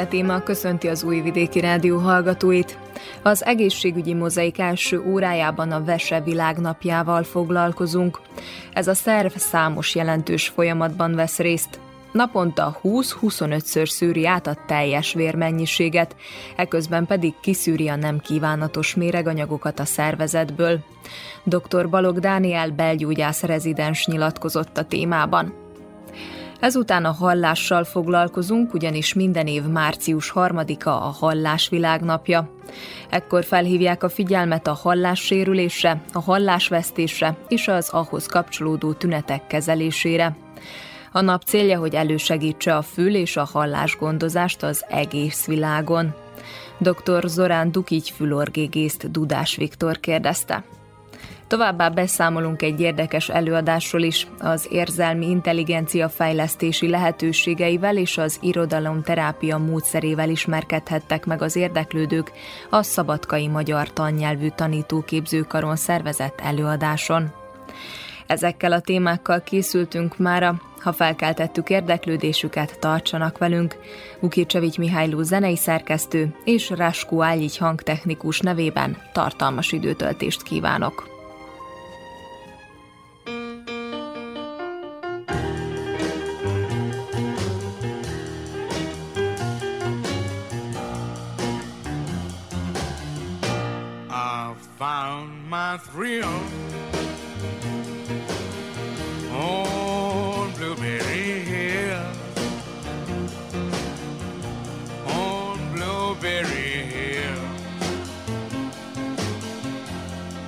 Fice téma köszönti az Újvidéki Rádió hallgatóit. Az egészségügyi mozaik első órájában a Vese világnapjával foglalkozunk. Ez a szerv számos jelentős folyamatban vesz részt. Naponta 20-25-ször szűri át a teljes vérmennyiséget, eközben pedig kiszűri a nem kívánatos méreganyagokat a szervezetből. Dr. Balog Dániel belgyógyász rezidens nyilatkozott a témában. Ezután a hallással foglalkozunk, ugyanis minden év március harmadika a hallás világnapja. Ekkor felhívják a figyelmet a hallássérülésre, a hallásvesztésre és az ahhoz kapcsolódó tünetek kezelésére. A nap célja, hogy elősegítse a fül és a hallásgondozást az egész világon. Dr. Zorán Dukigy fülorgégészt Dudás Viktor kérdezte. Továbbá beszámolunk egy érdekes előadásról is, az érzelmi intelligencia fejlesztési lehetőségeivel és az irodalomterápia módszerével ismerkedhettek meg az érdeklődők a Szabadkai Magyar Tannyelvű Tanítóképzőkaron szervezett előadáson. Ezekkel a témákkal készültünk mára, ha felkeltettük érdeklődésüket, tartsanak velünk. Csevics Mihályló zenei szerkesztő és Ráskó Ágyígy hangtechnikus nevében tartalmas időtöltést kívánok. My thrill on Blueberry Hill. On Blueberry Hill.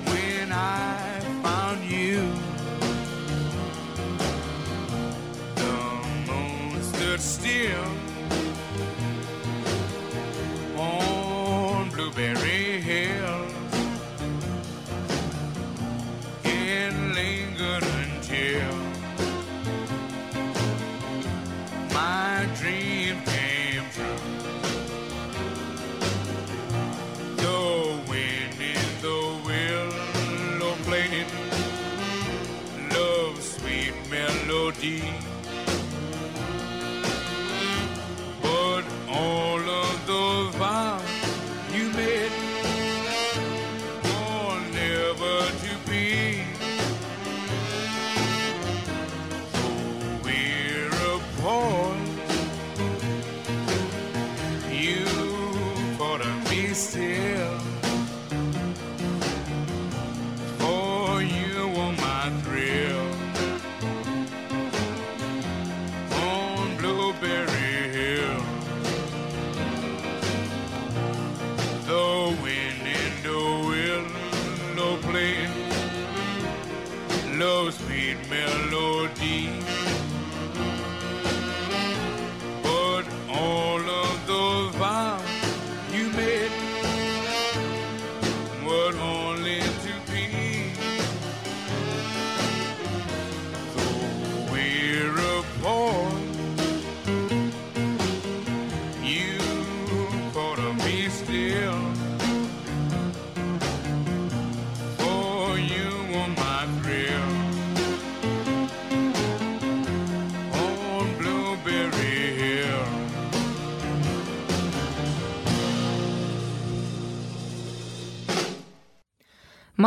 When I found you, the moon stood still. On Blueberry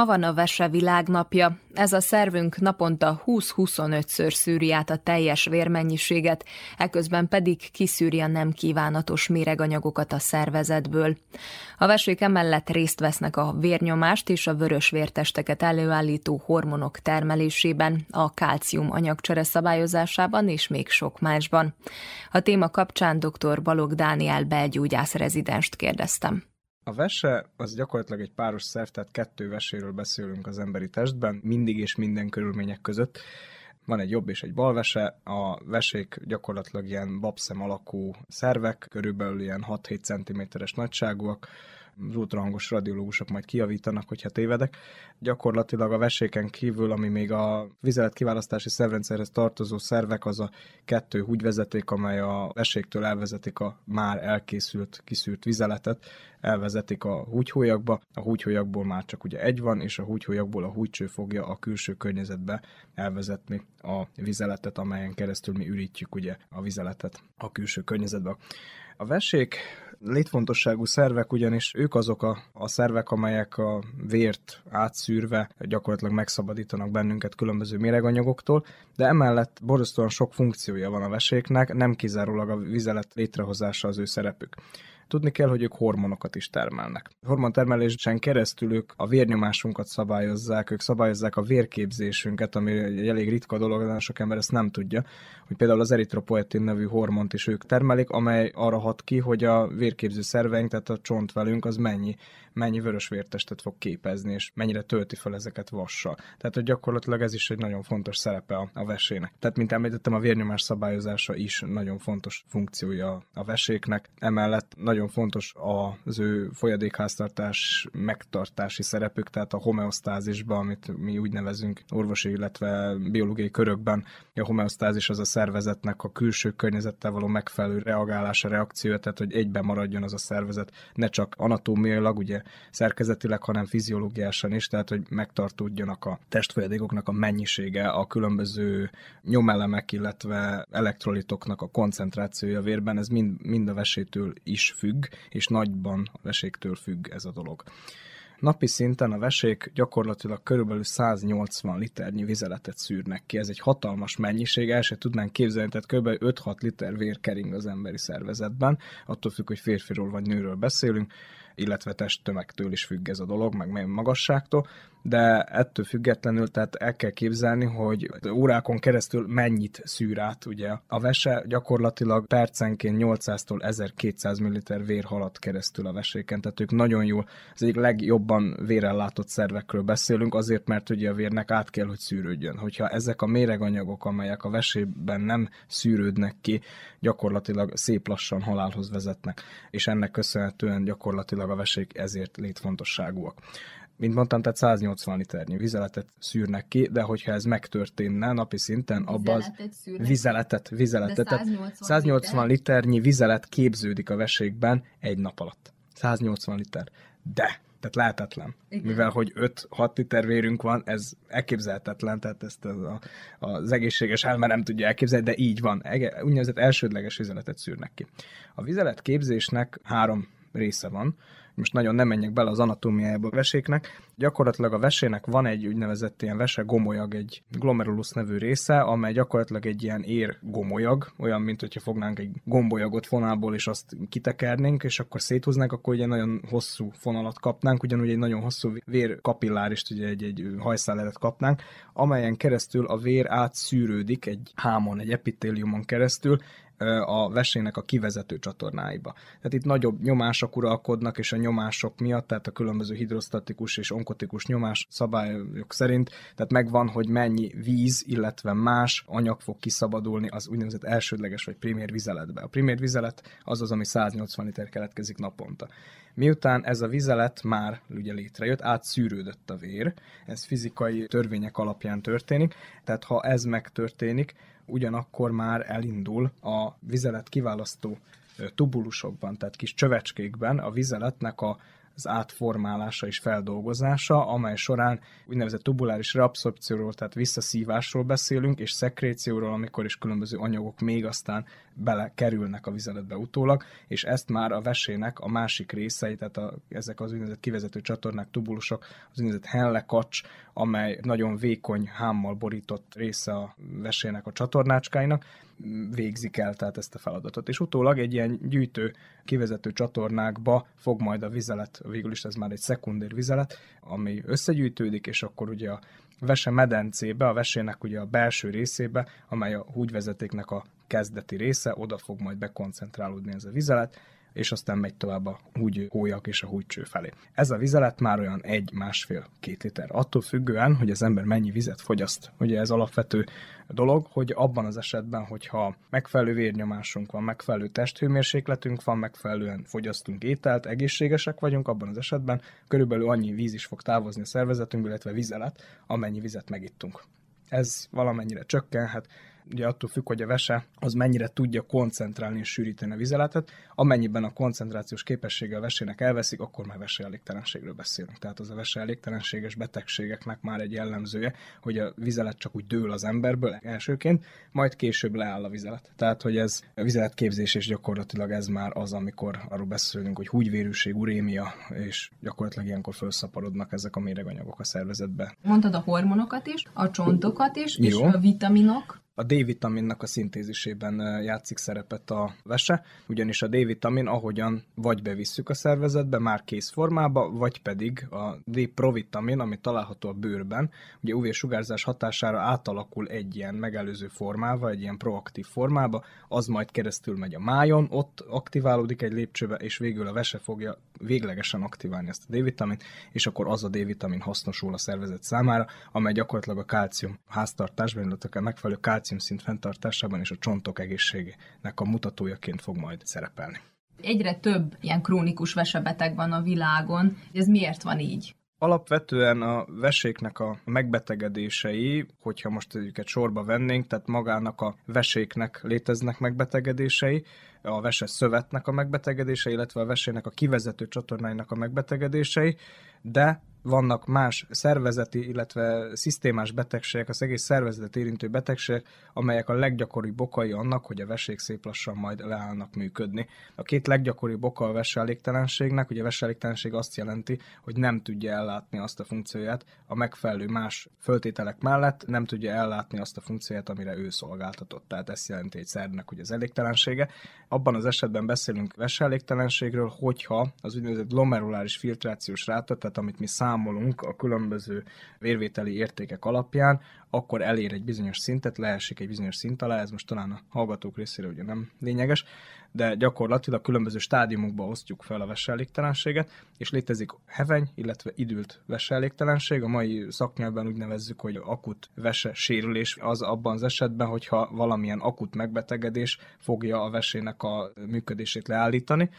van a Vese világnapja. Ez a szervünk naponta 20-25-ször szűri át a teljes vérmennyiséget, eközben pedig kiszűri a nem kívánatos méreganyagokat a szervezetből. A vesék emellett részt vesznek a vérnyomást és a vörös vértesteket előállító hormonok termelésében, a kálcium anyagcsere szabályozásában és még sok másban. A téma kapcsán dr. Balog Dániel belgyógyász rezidenst kérdeztem. A vese az gyakorlatilag egy páros szerv, tehát kettő veséről beszélünk az emberi testben, mindig és minden körülmények között. van egy jobb és egy bal vese, a vesék gyakorlatilag ilyen babszem alakú szervek, körülbelül ilyen 6-7 cm-es nagyságúak, az ultrahangos radiológusok majd kijavítanak, hogyha tévedek. Gyakorlatilag a veséken kívül, ami még a vizelet kiválasztási szervrendszerhez tartozó szervek, az a kettő húgyvezeték, amely a veséktől elvezetik a már elkészült, kiszűrt vizeletet, elvezetik a húgyhólyagba, a húgyhólyagból már csak ugye egy van, és a húgyhólyagból a húgycső fogja a külső környezetbe elvezetni a vizeletet, amelyen keresztül mi ürítjük ugye a vizeletet a külső környezetbe. A vesék létfontosságú szervek, ugyanis ők azok a, a szervek, amelyek a vért átszűrve gyakorlatilag megszabadítanak bennünket különböző méreganyagoktól, de emellett borzasztóan sok funkciója van a veséknek, nem kizárólag a vizelet létrehozása az ő szerepük. Tudni kell, hogy ők hormonokat is termelnek. Hormontermelésen keresztül ők a vérnyomásunkat szabályozzák, ők szabályozzák a vérképzésünket, ami egy elég ritka dolog, nagyon sok ember ezt nem tudja, hogy például az eritropoetin nevű hormont is ők termelik, amely arra hat ki, hogy a vérképző szerveink, tehát a csontvelünk az mennyi, mennyi vörös vértestet fog képezni, és mennyire tölti fel ezeket vassal. Tehát, hogy gyakorlatilag ez is egy nagyon fontos szerepe a, a vesének. Tehát, mint említettem, a vérnyomás szabályozása is nagyon fontos funkciója a veséknek. Emellett nagyon fontos az ő folyadékháztartás megtartási szerepük, tehát a homeosztázisban, amit mi úgy nevezünk orvosi, illetve biológiai körökben. A homeosztázis az a szervezetnek a külső környezettel való megfelelő reagálása, reakciója, tehát hogy egyben maradjon az a szervezet, ne csak anatómiailag, ugye szerkezetileg, hanem fiziológiásan is, tehát hogy megtartódjanak a testfolyadékoknak a mennyisége, a különböző nyomelemek, illetve elektrolitoknak a koncentrációja a vérben, ez mind, mind a vesétől is függ, és nagyban a veséktől függ ez a dolog. Napi szinten a vesék gyakorlatilag körülbelül 180 liternyi vizeletet szűrnek ki. Ez egy hatalmas mennyiség, el se tudnánk képzelni, tehát kb. 5-6 liter vér kering az emberi szervezetben, attól függ, hogy férfiról vagy nőről beszélünk illetve testtömegtől is függ ez a dolog, meg magasságtól, de ettől függetlenül, tehát el kell képzelni, hogy órákon keresztül mennyit szűr át, ugye. A vese gyakorlatilag percenként 800-tól 1200 ml vér halad keresztül a veséken, tehát ők nagyon jól, az egyik legjobban vérellátott szervekről beszélünk, azért, mert ugye a vérnek át kell, hogy szűrődjön. Hogyha ezek a méreganyagok, amelyek a vesében nem szűrődnek ki, gyakorlatilag szép lassan halálhoz vezetnek, és ennek köszönhetően gyakorlatilag a vesék ezért létfontosságúak mint mondtam, tehát 180 liternyi vizeletet szűrnek ki, de hogyha ez megtörténne napi szinten, abban az vizeletet, vizeletet, 180, 180 liter? liternyi vizelet képződik a vesékben egy nap alatt. 180 liter. De, tehát lehetetlen. Igen. Mivel, hogy 5-6 liter vérünk van, ez elképzelhetetlen, tehát ezt az, a, az egészséges elme nem tudja elképzelni, de így van. Úgynevezett elsődleges vizeletet szűrnek ki. A vizelet képzésnek három része van. Most nagyon nem menjek bele az anatómiájába a veséknek, gyakorlatilag a vesének van egy úgynevezett ilyen vese gomolyag, egy glomerulus nevű része, amely gyakorlatilag egy ilyen ér gomolyag, olyan, mint hogyha fognánk egy gombolyagot fonálból, és azt kitekernénk, és akkor széthúznánk, akkor ugye nagyon hosszú fonalat kapnánk, ugyanúgy egy nagyon hosszú vérkapillárist, ugye egy, egy hajszálelet kapnánk, amelyen keresztül a vér átszűrődik egy hámon, egy epitéliumon keresztül, a vesének a kivezető csatornáiba. Tehát itt nagyobb nyomások uralkodnak, és a nyomások miatt, tehát a különböző hidrostatikus és onkotikus nyomás szabályok szerint, tehát megvan, hogy mennyi víz, illetve más anyag fog kiszabadulni az úgynevezett elsődleges vagy primér vizeletbe. A primér vizelet az az, ami 180 liter keletkezik naponta. Miután ez a vizelet már ugye létrejött, átszűrődött a vér, ez fizikai törvények alapján történik, tehát ha ez megtörténik, ugyanakkor már elindul a vizelet kiválasztó tubulusokban, tehát kis csövecskékben a vizeletnek a az átformálása és feldolgozása, amely során úgynevezett tubuláris reabszorpcióról, tehát visszaszívásról beszélünk, és szekrécióról, amikor is különböző anyagok még aztán belekerülnek a vizeletbe utólag, és ezt már a vesének a másik részei, tehát a, ezek az úgynevezett kivezető csatornák, tubulusok, az úgynevezett henlekacs, amely nagyon vékony hámmal borított része a vesének a csatornácskáinak, végzik el tehát ezt a feladatot. És utólag egy ilyen gyűjtő kivezető csatornákba fog majd a vizelet, végül is ez már egy szekundér vizelet, ami összegyűjtődik, és akkor ugye a vese medencébe, a vesének ugye a belső részébe, amely a húgyvezetéknek a kezdeti része, oda fog majd bekoncentrálódni ez a vizelet, és aztán megy tovább a húgy hólyak és a húgycső felé. Ez a vizelet már olyan egy, másfél, két liter. Attól függően, hogy az ember mennyi vizet fogyaszt. Ugye ez alapvető dolog, hogy abban az esetben, hogyha megfelelő vérnyomásunk van, megfelelő testhőmérsékletünk van, megfelelően fogyasztunk ételt, egészségesek vagyunk, abban az esetben körülbelül annyi víz is fog távozni a szervezetünkből, illetve vizelet, amennyi vizet megittunk. Ez valamennyire csökkenhet, ugye attól függ, hogy a vese az mennyire tudja koncentrálni és sűríteni a vizeletet. Amennyiben a koncentrációs képessége a vesének elveszik, akkor már veseelégtelenségről beszélünk. Tehát az a veseelégtelenséges betegségeknek már egy jellemzője, hogy a vizelet csak úgy dől az emberből elsőként, majd később leáll a vizelet. Tehát, hogy ez a vizeletképzés és gyakorlatilag ez már az, amikor arról beszélünk, hogy húgyvérűség, urémia, és gyakorlatilag ilyenkor felszaporodnak ezek a méreganyagok a szervezetbe. Mondtad a hormonokat is, a csontokat is, és Jó. a vitaminok. A D-vitaminnak a szintézisében játszik szerepet a vese, ugyanis a D-vitamin ahogyan vagy bevisszük a szervezetbe már kész formába, vagy pedig a D-provitamin, ami található a bőrben, ugye UV-sugárzás hatására átalakul egy ilyen megelőző formába, egy ilyen proaktív formába, az majd keresztül megy a májon, ott aktiválódik egy lépcsőbe, és végül a vese fogja véglegesen aktiválni ezt a D-vitamint, és akkor az a D-vitamin hasznosul a szervezet számára, amely gyakorlatilag a kálcium háztartásban, illetve a megfelelő kálcium szint fenntartásában és a csontok egészségének a mutatójaként fog majd szerepelni. Egyre több ilyen krónikus vesebeteg van a világon. Ez miért van így? Alapvetően a veséknek a megbetegedései, hogyha most őket sorba vennénk, tehát magának a veséknek léteznek megbetegedései, a veses szövetnek a megbetegedései, illetve a vesének a kivezető csatornáinak a megbetegedései, de vannak más szervezeti, illetve szisztémás betegségek, az egész szervezetet érintő betegségek, amelyek a leggyakoribb okai annak, hogy a vesék szép lassan majd leállnak működni. A két leggyakoribb oka a veseelégtelenségnek, ugye a veseelégtelenség azt jelenti, hogy nem tudja ellátni azt a funkcióját a megfelelő más föltételek mellett, nem tudja ellátni azt a funkcióját, amire ő szolgáltatott. Tehát ez jelenti egy szervnek hogy az elégtelensége. Abban az esetben beszélünk veseelégtelenségről, hogyha az úgynevezett glomeruláris filtrációs ráta, tehát amit mi számolunk a különböző vérvételi értékek alapján, akkor elér egy bizonyos szintet, leesik egy bizonyos szint alá, ez most talán a hallgatók részére ugye nem lényeges, de gyakorlatilag különböző stádiumokba osztjuk fel a veseelégtelenséget, és létezik heveny, illetve idült veseelégtelenség. A mai szaknyelvben úgy nevezzük, hogy akut vese sérülés az abban az esetben, hogyha valamilyen akut megbetegedés fogja a vesének a működését leállítani.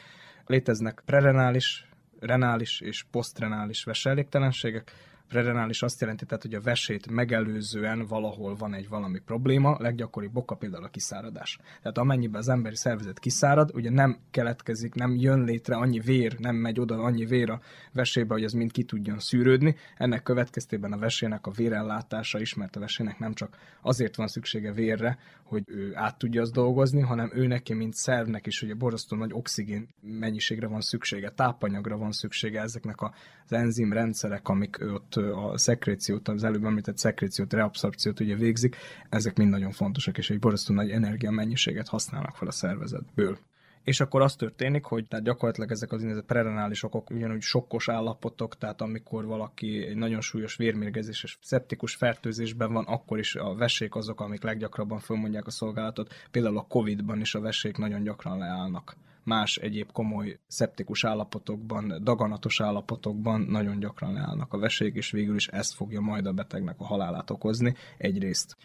Léteznek prerenális, renális és posztrenális veseelégtelenségek. Prerenális azt jelenti, tehát, hogy a vesét megelőzően valahol van egy valami probléma, leggyakoribb oka például a kiszáradás. Tehát amennyiben az emberi szervezet kiszárad, ugye nem keletkezik, nem jön létre annyi vér, nem megy oda annyi vér a vesébe, hogy az mind ki tudjon szűrődni. Ennek következtében a vesének a vérellátása is, mert a vesének nem csak azért van szüksége vérre, hogy ő át tudja azt dolgozni, hanem ő neki, mint szervnek is, ugye borzasztó nagy oxigén mennyiségre van szüksége, tápanyagra van szüksége ezeknek az enzim rendszerek, amik ott a szekréciót, az előbb említett szekréciót, reabszorpciót ugye végzik, ezek mind nagyon fontosak, és egy borzasztó nagy energiamennyiséget használnak fel a szervezetből. És akkor az történik, hogy tehát gyakorlatilag ezek az úgynevezett prerenális okok ugyanúgy sokkos állapotok, tehát amikor valaki egy nagyon súlyos vérmérgezés és szeptikus fertőzésben van, akkor is a vesék azok, amik leggyakrabban fölmondják a szolgálatot. Például a Covid-ban is a vesék nagyon gyakran leállnak más egyéb komoly szeptikus állapotokban, daganatos állapotokban nagyon gyakran leállnak a vesék, és végül is ez fogja majd a betegnek a halálát okozni egyrészt.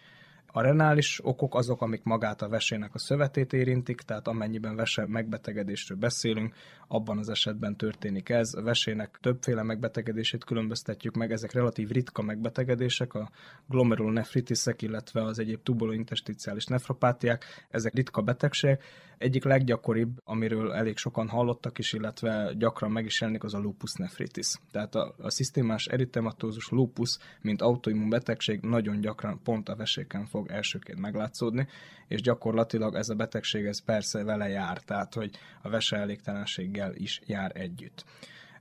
A renális okok azok, amik magát a vesének a szövetét érintik, tehát amennyiben vese megbetegedésről beszélünk, abban az esetben történik ez. A vesének többféle megbetegedését különböztetjük meg, ezek relatív ritka megbetegedések, a glomerulonefritisek, illetve az egyéb tubulointesticiális nefropátiák, ezek ritka betegségek. Egyik leggyakoribb, amiről elég sokan hallottak is, illetve gyakran meg is jelenik, az a lupus nephritis. Tehát a, a szisztémás eritematózus lupus, mint autoimmun betegség nagyon gyakran pont a veséken fog elsőként meglátszódni, és gyakorlatilag ez a betegség ez persze vele jár, tehát hogy a vese elégtelenséggel is jár együtt.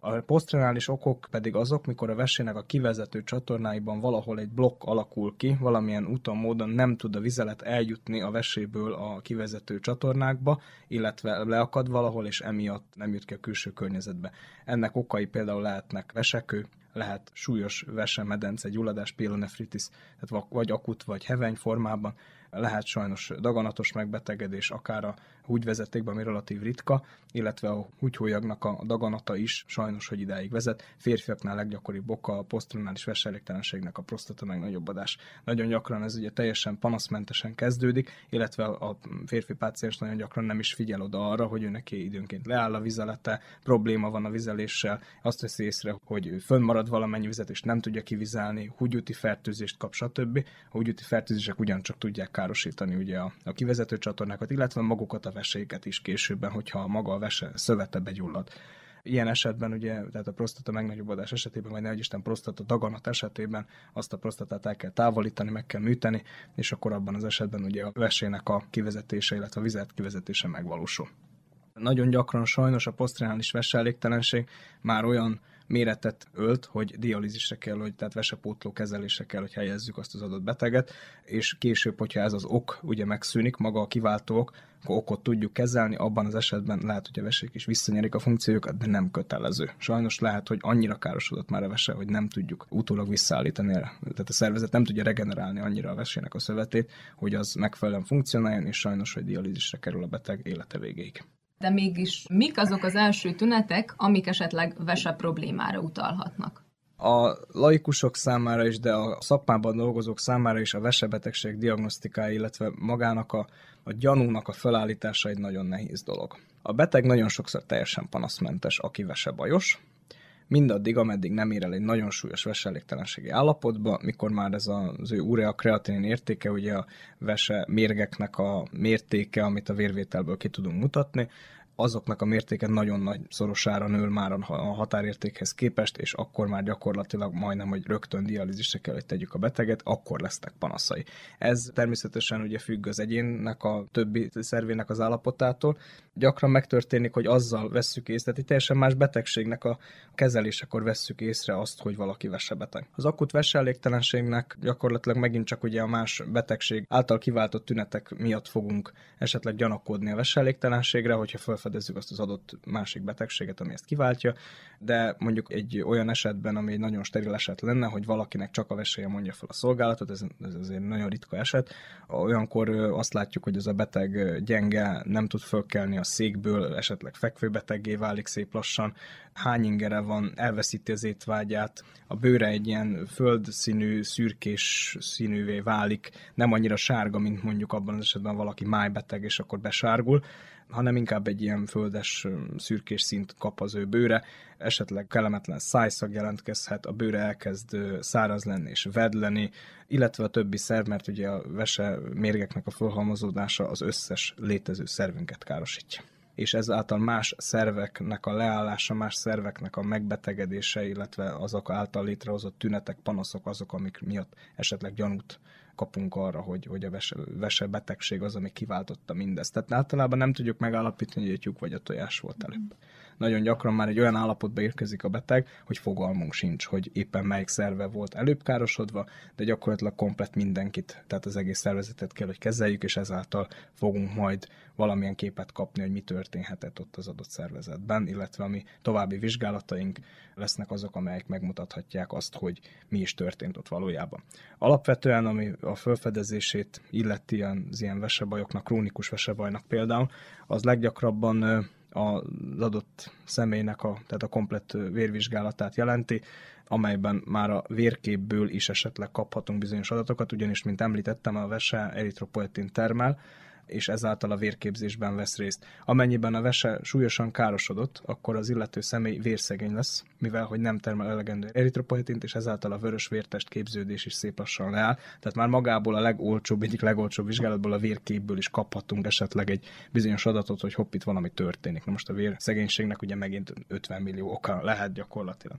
A posztrenális okok pedig azok, mikor a vesének a kivezető csatornáiban valahol egy blokk alakul ki, valamilyen úton, módon nem tud a vizelet eljutni a veséből a kivezető csatornákba, illetve leakad valahol, és emiatt nem jut ki a külső környezetbe. Ennek okai például lehetnek vesekő, lehet súlyos vesemedence, gyulladás, pielonefritis, tehát vagy akut, vagy heveny formában, lehet sajnos daganatos megbetegedés, akár a húgyvezetékben, ami relatív ritka, illetve a húgyhólyagnak a daganata is sajnos, hogy idáig vezet. Férfiaknál leggyakoribb oka a posztrumális veselégtelenségnek a prostata megnagyobbodás. Nagyon gyakran ez ugye teljesen panaszmentesen kezdődik, illetve a férfi páciens nagyon gyakran nem is figyel oda arra, hogy ő neki időnként leáll a vizelete, probléma van a vizeléssel, azt veszi észre, hogy fönnmarad valamennyi vizet, és nem tudja kivizelni, húgyúti fertőzést kap, stb. A húgyúti fertőzések ugyancsak tudják károsítani ugye a, a kivezető csatornákat, illetve magukat a veséket is későbben, hogyha maga a vese szövete begyullad. Ilyen esetben ugye, tehát a prostata megnagyobbodás esetében, vagy nehogy Isten prostata daganat esetében azt a prostatát el kell távolítani, meg kell műteni, és akkor abban az esetben ugye a vesének a kivezetése, illetve a vizet kivezetése megvalósul. Nagyon gyakran sajnos a posztrenális veselégtelenség már olyan méretet ölt, hogy dialízisre kell, hogy tehát vesepótló kezelésre kell, hogy helyezzük azt az adott beteget, és később, hogyha ez az ok ugye megszűnik, maga a kiváltó ok, akkor okot tudjuk kezelni, abban az esetben lehet, hogy a vesék is visszanyerik a funkciójukat, de nem kötelező. Sajnos lehet, hogy annyira károsodott már a vese, hogy nem tudjuk utólag visszaállítani, tehát a szervezet nem tudja regenerálni annyira a vesének a szövetét, hogy az megfelelően funkcionáljon, és sajnos, hogy dialízisre kerül a beteg élete végéig de mégis mik azok az első tünetek, amik esetleg vese problémára utalhatnak? A laikusok számára is, de a szakmában dolgozók számára is a vesebetegség diagnosztikája, illetve magának a, a gyanúnak a felállítása egy nagyon nehéz dolog. A beteg nagyon sokszor teljesen panaszmentes, aki vesebajos, mindaddig, ameddig nem ér el egy nagyon súlyos veselégtelenségi állapotba, mikor már ez az ő urea kreatinin értéke, ugye a vese mérgeknek a mértéke, amit a vérvételből ki tudunk mutatni, azoknak a mértéke nagyon nagy szorosára nő már a határértékhez képest, és akkor már gyakorlatilag majdnem, hogy rögtön dialízisre kell, hogy tegyük a beteget, akkor lesznek panaszai. Ez természetesen ugye függ az egyénnek, a többi szervének az állapotától. Gyakran megtörténik, hogy azzal vesszük észre, tehát egy teljesen más betegségnek a kezelésekor vesszük észre azt, hogy valaki vesebeteg. Az akut veselégtelenségnek gyakorlatilag megint csak ugye a más betegség által kiváltott tünetek miatt fogunk esetleg gyanakodni a veselégtelenségre, hogyha felfedezzük azt az adott másik betegséget, ami ezt kiváltja, de mondjuk egy olyan esetben, ami egy nagyon steril eset lenne, hogy valakinek csak a veséje mondja fel a szolgálatot, ez, ez azért nagyon ritka eset, olyankor azt látjuk, hogy ez a beteg gyenge, nem tud fölkelni a székből, esetleg fekvőbeteggé válik szép lassan, hány ingere van, elveszíti az étvágyát, a bőre egy ilyen földszínű, szürkés színűvé válik, nem annyira sárga, mint mondjuk abban az esetben valaki májbeteg, és akkor besárgul, hanem inkább egy ilyen földes, szürkés szint kap az ő bőre, esetleg kellemetlen szájszag jelentkezhet, a bőre elkezd száraz lenni és vedleni, illetve a többi szerv, mert ugye a vese mérgeknek a fölhalmozódása az összes létező szervünket károsítja. És ezáltal más szerveknek a leállása, más szerveknek a megbetegedése, illetve azok által létrehozott tünetek, panaszok azok, amik miatt esetleg gyanút kapunk arra, hogy, hogy a vese, vese betegség az, ami kiváltotta mindezt. Tehát általában nem tudjuk megállapítani, hogy a tyúk vagy a tojás volt előbb. Nagyon gyakran már egy olyan állapotba érkezik a beteg, hogy fogalmunk sincs, hogy éppen melyik szerve volt előbb károsodva, de gyakorlatilag komplet mindenkit, tehát az egész szervezetet kell, hogy kezeljük, és ezáltal fogunk majd valamilyen képet kapni, hogy mi történhetett ott az adott szervezetben, illetve ami további vizsgálataink lesznek azok, amelyek megmutathatják azt, hogy mi is történt ott valójában. Alapvetően, ami a felfedezését illeti az ilyen vesebajoknak, krónikus vesebajnak például, az leggyakrabban az adott személynek a, tehát a komplett vérvizsgálatát jelenti, amelyben már a vérképből is esetleg kaphatunk bizonyos adatokat, ugyanis, mint említettem, a vese eritropoetin termel, és ezáltal a vérképzésben vesz részt. Amennyiben a vese súlyosan károsodott, akkor az illető személy vérszegény lesz, mivel hogy nem termel elegendő eritropoetint, és ezáltal a vörös vértest képződés is szép lassan leáll. Tehát már magából a legolcsóbb, egyik legolcsóbb vizsgálatból a vérképből is kaphatunk esetleg egy bizonyos adatot, hogy hopp, itt valami történik. Na most a vérszegénységnek ugye megint 50 millió oka lehet gyakorlatilag.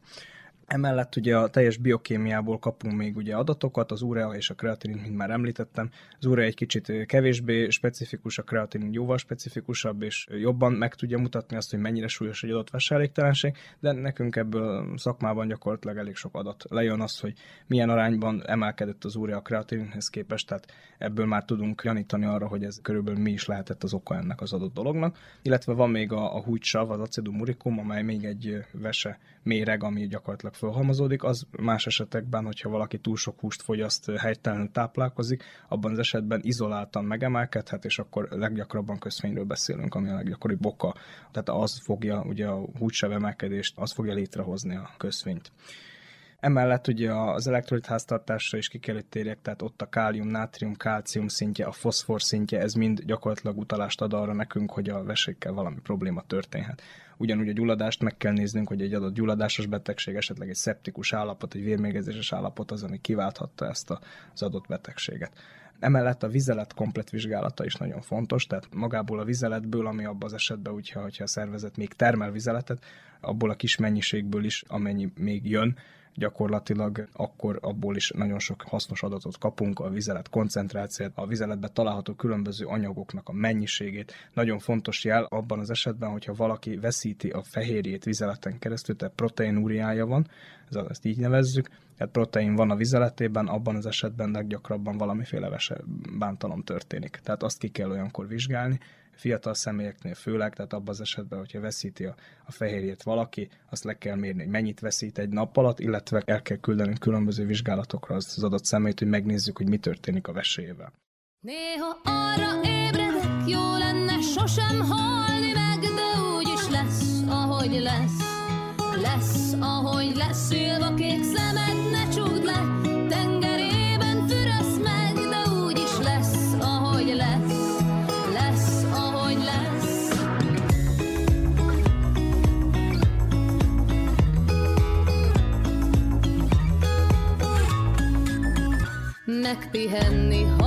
Emellett ugye a teljes biokémiából kapunk még ugye adatokat, az urea és a kreatinin, mint már említettem. Az urea egy kicsit kevésbé specifikus, a kreatinin jóval specifikusabb, és jobban meg tudja mutatni azt, hogy mennyire súlyos egy adott veselégtelenség, de nekünk ebből szakmában gyakorlatilag elég sok adat lejön az, hogy milyen arányban emelkedett az urea a kreatininhez képest, tehát ebből már tudunk gyanítani arra, hogy ez körülbelül mi is lehetett az oka ennek az adott dolognak. Illetve van még a, a húgysav, az acidum uricum, amely még egy vese méreg, ami gyakorlatilag gyakorlatilag felhalmozódik, az más esetekben, hogyha valaki túl sok húst fogyaszt, helytelenül táplálkozik, abban az esetben izoláltan megemelkedhet, és akkor leggyakrabban köszvényről beszélünk, ami a leggyakoribb oka. Tehát az fogja ugye a húgysev emelkedést, az fogja létrehozni a köszvényt. Emellett ugye az elektrolit háztartásra is ki kell, hogy térjek, tehát ott a kálium, nátrium, kálcium szintje, a foszfor szintje, ez mind gyakorlatilag utalást ad arra nekünk, hogy a vesékkel valami probléma történhet. Ugyanúgy a gyulladást meg kell néznünk, hogy egy adott gyulladásos betegség, esetleg egy szeptikus állapot, egy vérmégezéses állapot az, ami kiválthatta ezt az adott betegséget. Emellett a vizelet komplet vizsgálata is nagyon fontos, tehát magából a vizeletből, ami abban az esetben, hogyha, hogyha a szervezet még termel vizeletet, abból a kis mennyiségből is, amennyi még jön, gyakorlatilag akkor abból is nagyon sok hasznos adatot kapunk, a vizelet koncentrációt, a vizeletben található különböző anyagoknak a mennyiségét. Nagyon fontos jel abban az esetben, hogyha valaki veszíti a fehérjét vizeleten keresztül, tehát proteinúriája van, ez, ezt így nevezzük, tehát protein van a vizeletében, abban az esetben leggyakrabban valamiféle vese bántalom történik. Tehát azt ki kell olyankor vizsgálni, fiatal személyeknél főleg, tehát abban az esetben, hogyha veszíti a, a fehérjét valaki, azt le kell mérni, hogy mennyit veszít egy nap alatt, illetve el kell küldenünk különböző vizsgálatokra az, az adott személyt, hogy megnézzük, hogy mi történik a vesével. Néha arra ébredek, jó lenne sosem halni meg, de úgy is lesz, ahogy lesz. Lesz, ahogy lesz, szilva kék szemed, ne csukd Megpihenni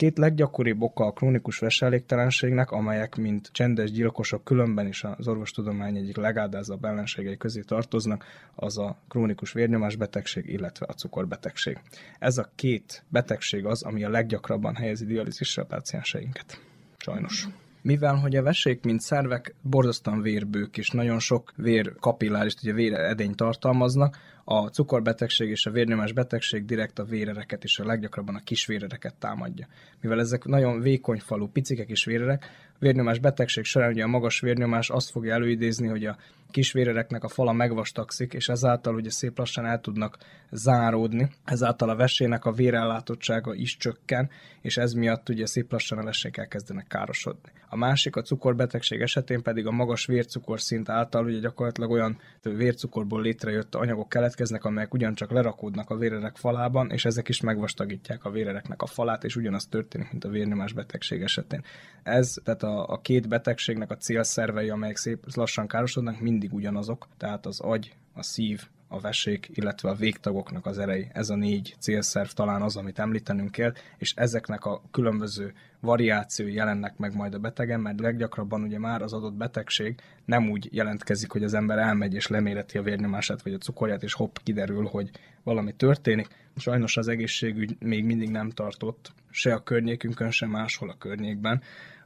két leggyakoribb oka a krónikus veselégtelenségnek, amelyek mint csendes gyilkosok különben is az orvostudomány egyik legádázabb ellenségei közé tartoznak, az a krónikus vérnyomásbetegség, illetve a cukorbetegség. Ez a két betegség az, ami a leggyakrabban helyezi dialízisre a pácienseinket. Sajnos. Mivel, hogy a vesék, mint szervek borzasztóan vérbők, és nagyon sok vér kapillárist, ugye vér edényt tartalmaznak, a cukorbetegség és a vérnyomás betegség direkt a vérereket és a leggyakrabban a kisvérereket támadja. Mivel ezek nagyon vékony falú, picikek és vérerek, vérnyomás betegség során ugye a magas vérnyomás azt fogja előidézni, hogy a kisvérereknek a fala megvastagszik, és ezáltal ugye szép lassan el tudnak záródni, ezáltal a vesének a vérellátottsága is csökken, és ez miatt ugye szép lassan a vesék elkezdenek károsodni. A másik a cukorbetegség esetén pedig a magas vércukorszint által ugye gyakorlatilag olyan vércukorból létrejött anyagok keletkeznek, amelyek ugyancsak lerakódnak a vérerek falában, és ezek is megvastagítják a vérereknek a falát, és ugyanaz történik, mint a vérnyomás betegség esetén. Ez, tehát a, a két betegségnek a célszervei, amelyek szép lassan károsodnak, mindig ugyanazok, tehát az agy, a szív, a vesék, illetve a végtagoknak az erei. Ez a négy célszerv talán az, amit említenünk kell, és ezeknek a különböző variációi jelennek meg majd a betegen, mert leggyakrabban ugye már az adott betegség nem úgy jelentkezik, hogy az ember elmegy és leméreti a vérnyomását vagy a cukorját, és hopp, kiderül, hogy valami történik. Sajnos az egészségügy még mindig nem tartott, se a környékünkön, se máshol a környékben,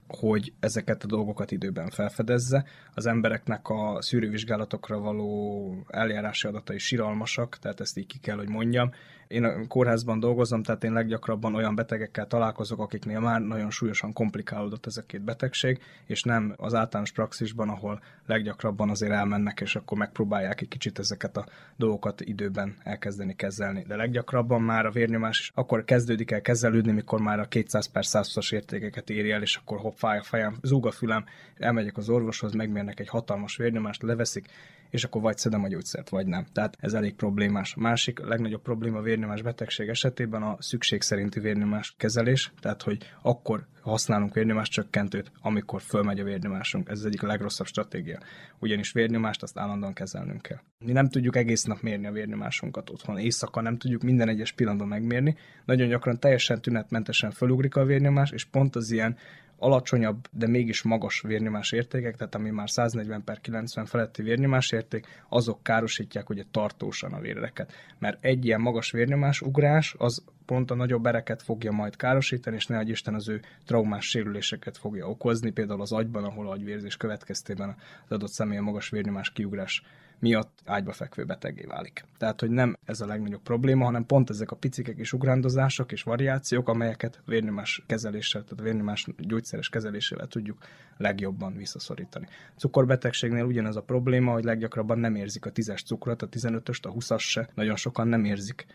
hogy ezeket a dolgokat időben felfedezze. Az embereknek a szűrővizsgálatokra való eljárási adatai siralmasak, tehát ezt így ki kell, hogy mondjam. Én a kórházban dolgozom, tehát én leggyakrabban olyan betegekkel találkozok, akiknél már nagyon súlyosan komplikálódott ez a két betegség, és nem az általános praxisban, ahol leggyakrabban azért elmennek, és akkor megpróbálják egy kicsit ezeket a dolgokat időben elkezdeni kezelni. De leggyakrabban már a vérnyomás is akkor kezdődik el kezelődni, mikor már a 200 per 100 értékeket éri el, és akkor hopp, fáj a fejem, zúg a fülem, elmegyek az orvoshoz, megmérnek egy hatalmas vérnyomást, leveszik, és akkor vagy szedem a gyógyszert, vagy nem. Tehát ez elég problémás. A másik legnagyobb probléma a vérnyomás betegség esetében a szükség szerinti vérnyomás kezelés, tehát hogy akkor használunk vérnyomás csökkentőt, amikor fölmegy a vérnyomásunk. Ez az egyik a legrosszabb stratégia. Ugyanis vérnyomást azt állandóan kezelnünk kell. Mi nem tudjuk egész nap mérni a vérnyomásunkat otthon. Éjszaka nem tudjuk minden egyes pillanatban megmérni. Nagyon gyakran teljesen tünetmentesen fölugrik a vérnyomás, és pont az ilyen alacsonyabb, de mégis magas vérnyomás értékek, tehát ami már 140 per 90 feletti vérnyomás érték, azok károsítják ugye tartósan a véreket. Mert egy ilyen magas vérnyomás ugrás, az pont a nagyobb ereket fogja majd károsítani, és ne Isten az ő traumás sérüléseket fogja okozni, például az agyban, ahol agyvérzés következtében az adott személy a magas vérnyomás kiugrás miatt ágyba fekvő betegé válik. Tehát, hogy nem ez a legnagyobb probléma, hanem pont ezek a picikek és ugrándozások és variációk, amelyeket vérnyomás kezeléssel, tehát vérnyomás gyógyszeres kezelésével tudjuk legjobban visszaszorítani. Cukorbetegségnél ugyanez a probléma, hogy leggyakrabban nem érzik a 10-es cukrot, a 15-öst, a 20-as se, nagyon sokan nem érzik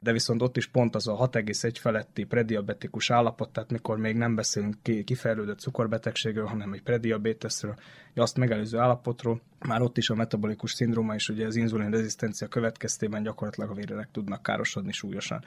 de viszont ott is pont az a 6,1 feletti prediabetikus állapot, tehát mikor még nem beszélünk kifejlődött cukorbetegségről, hanem egy prediabetesről, azt megelőző állapotról, már ott is a metabolikus szindróma és ugye az inzulin rezisztencia következtében gyakorlatilag a vérerek tudnak károsodni súlyosan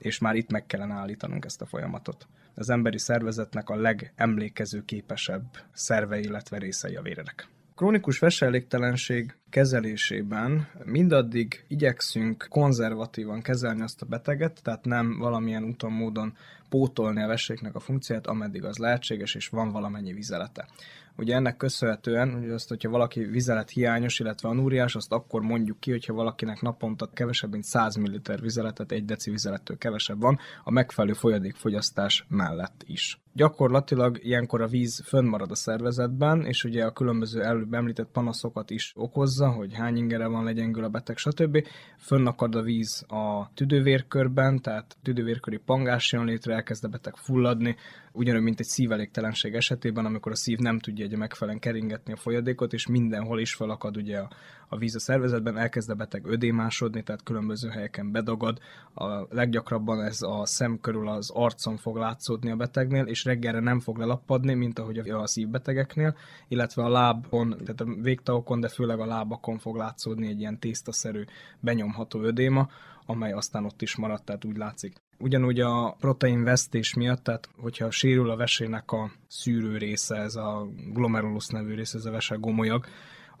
és már itt meg kellene állítanunk ezt a folyamatot. Az emberi szervezetnek a legemlékező képesebb szervei, illetve részei a vérerek. Krónikus veselégtelenség kezelésében mindaddig igyekszünk konzervatívan kezelni azt a beteget, tehát nem valamilyen úton, módon pótolni a veséknek a funkcióját, ameddig az lehetséges, és van valamennyi vizelete. Ugye ennek köszönhetően, ugye azt, hogyha valaki vizelet hiányos, illetve anúriás, azt akkor mondjuk ki, hogyha valakinek naponta kevesebb, mint 100 ml vizeletet, egy deci vizelettől kevesebb van, a megfelelő folyadékfogyasztás mellett is. Gyakorlatilag ilyenkor a víz fönnmarad a szervezetben, és ugye a különböző előbb említett panaszokat is okozza, hogy hány ingere van, legyengül a beteg, stb. Fönnakad a víz a tüdővérkörben, tehát tüdővérköri pangás jön létre, elkezd a beteg fulladni, ugyanúgy, mint egy szíveléktelenség esetében, amikor a szív nem tudja egy megfelelően keringetni a folyadékot, és mindenhol is felakad ugye a, a víz a szervezetben, elkezd a beteg ödémásodni, tehát különböző helyeken bedagad. A leggyakrabban ez a szem körül az arcon fog látszódni a betegnél, és reggelre nem fog lelappadni, mint ahogy a szívbetegeknél, illetve a lábon, tehát a végtagokon, de főleg a lábakon fog látszódni egy ilyen tésztaszerű benyomható ödéma, amely aztán ott is maradt, tehát úgy látszik. Ugyanúgy a protein vesztés miatt, tehát hogyha sérül a vesének a szűrő része, ez a glomerulus nevű része, ez a vese gomolyag,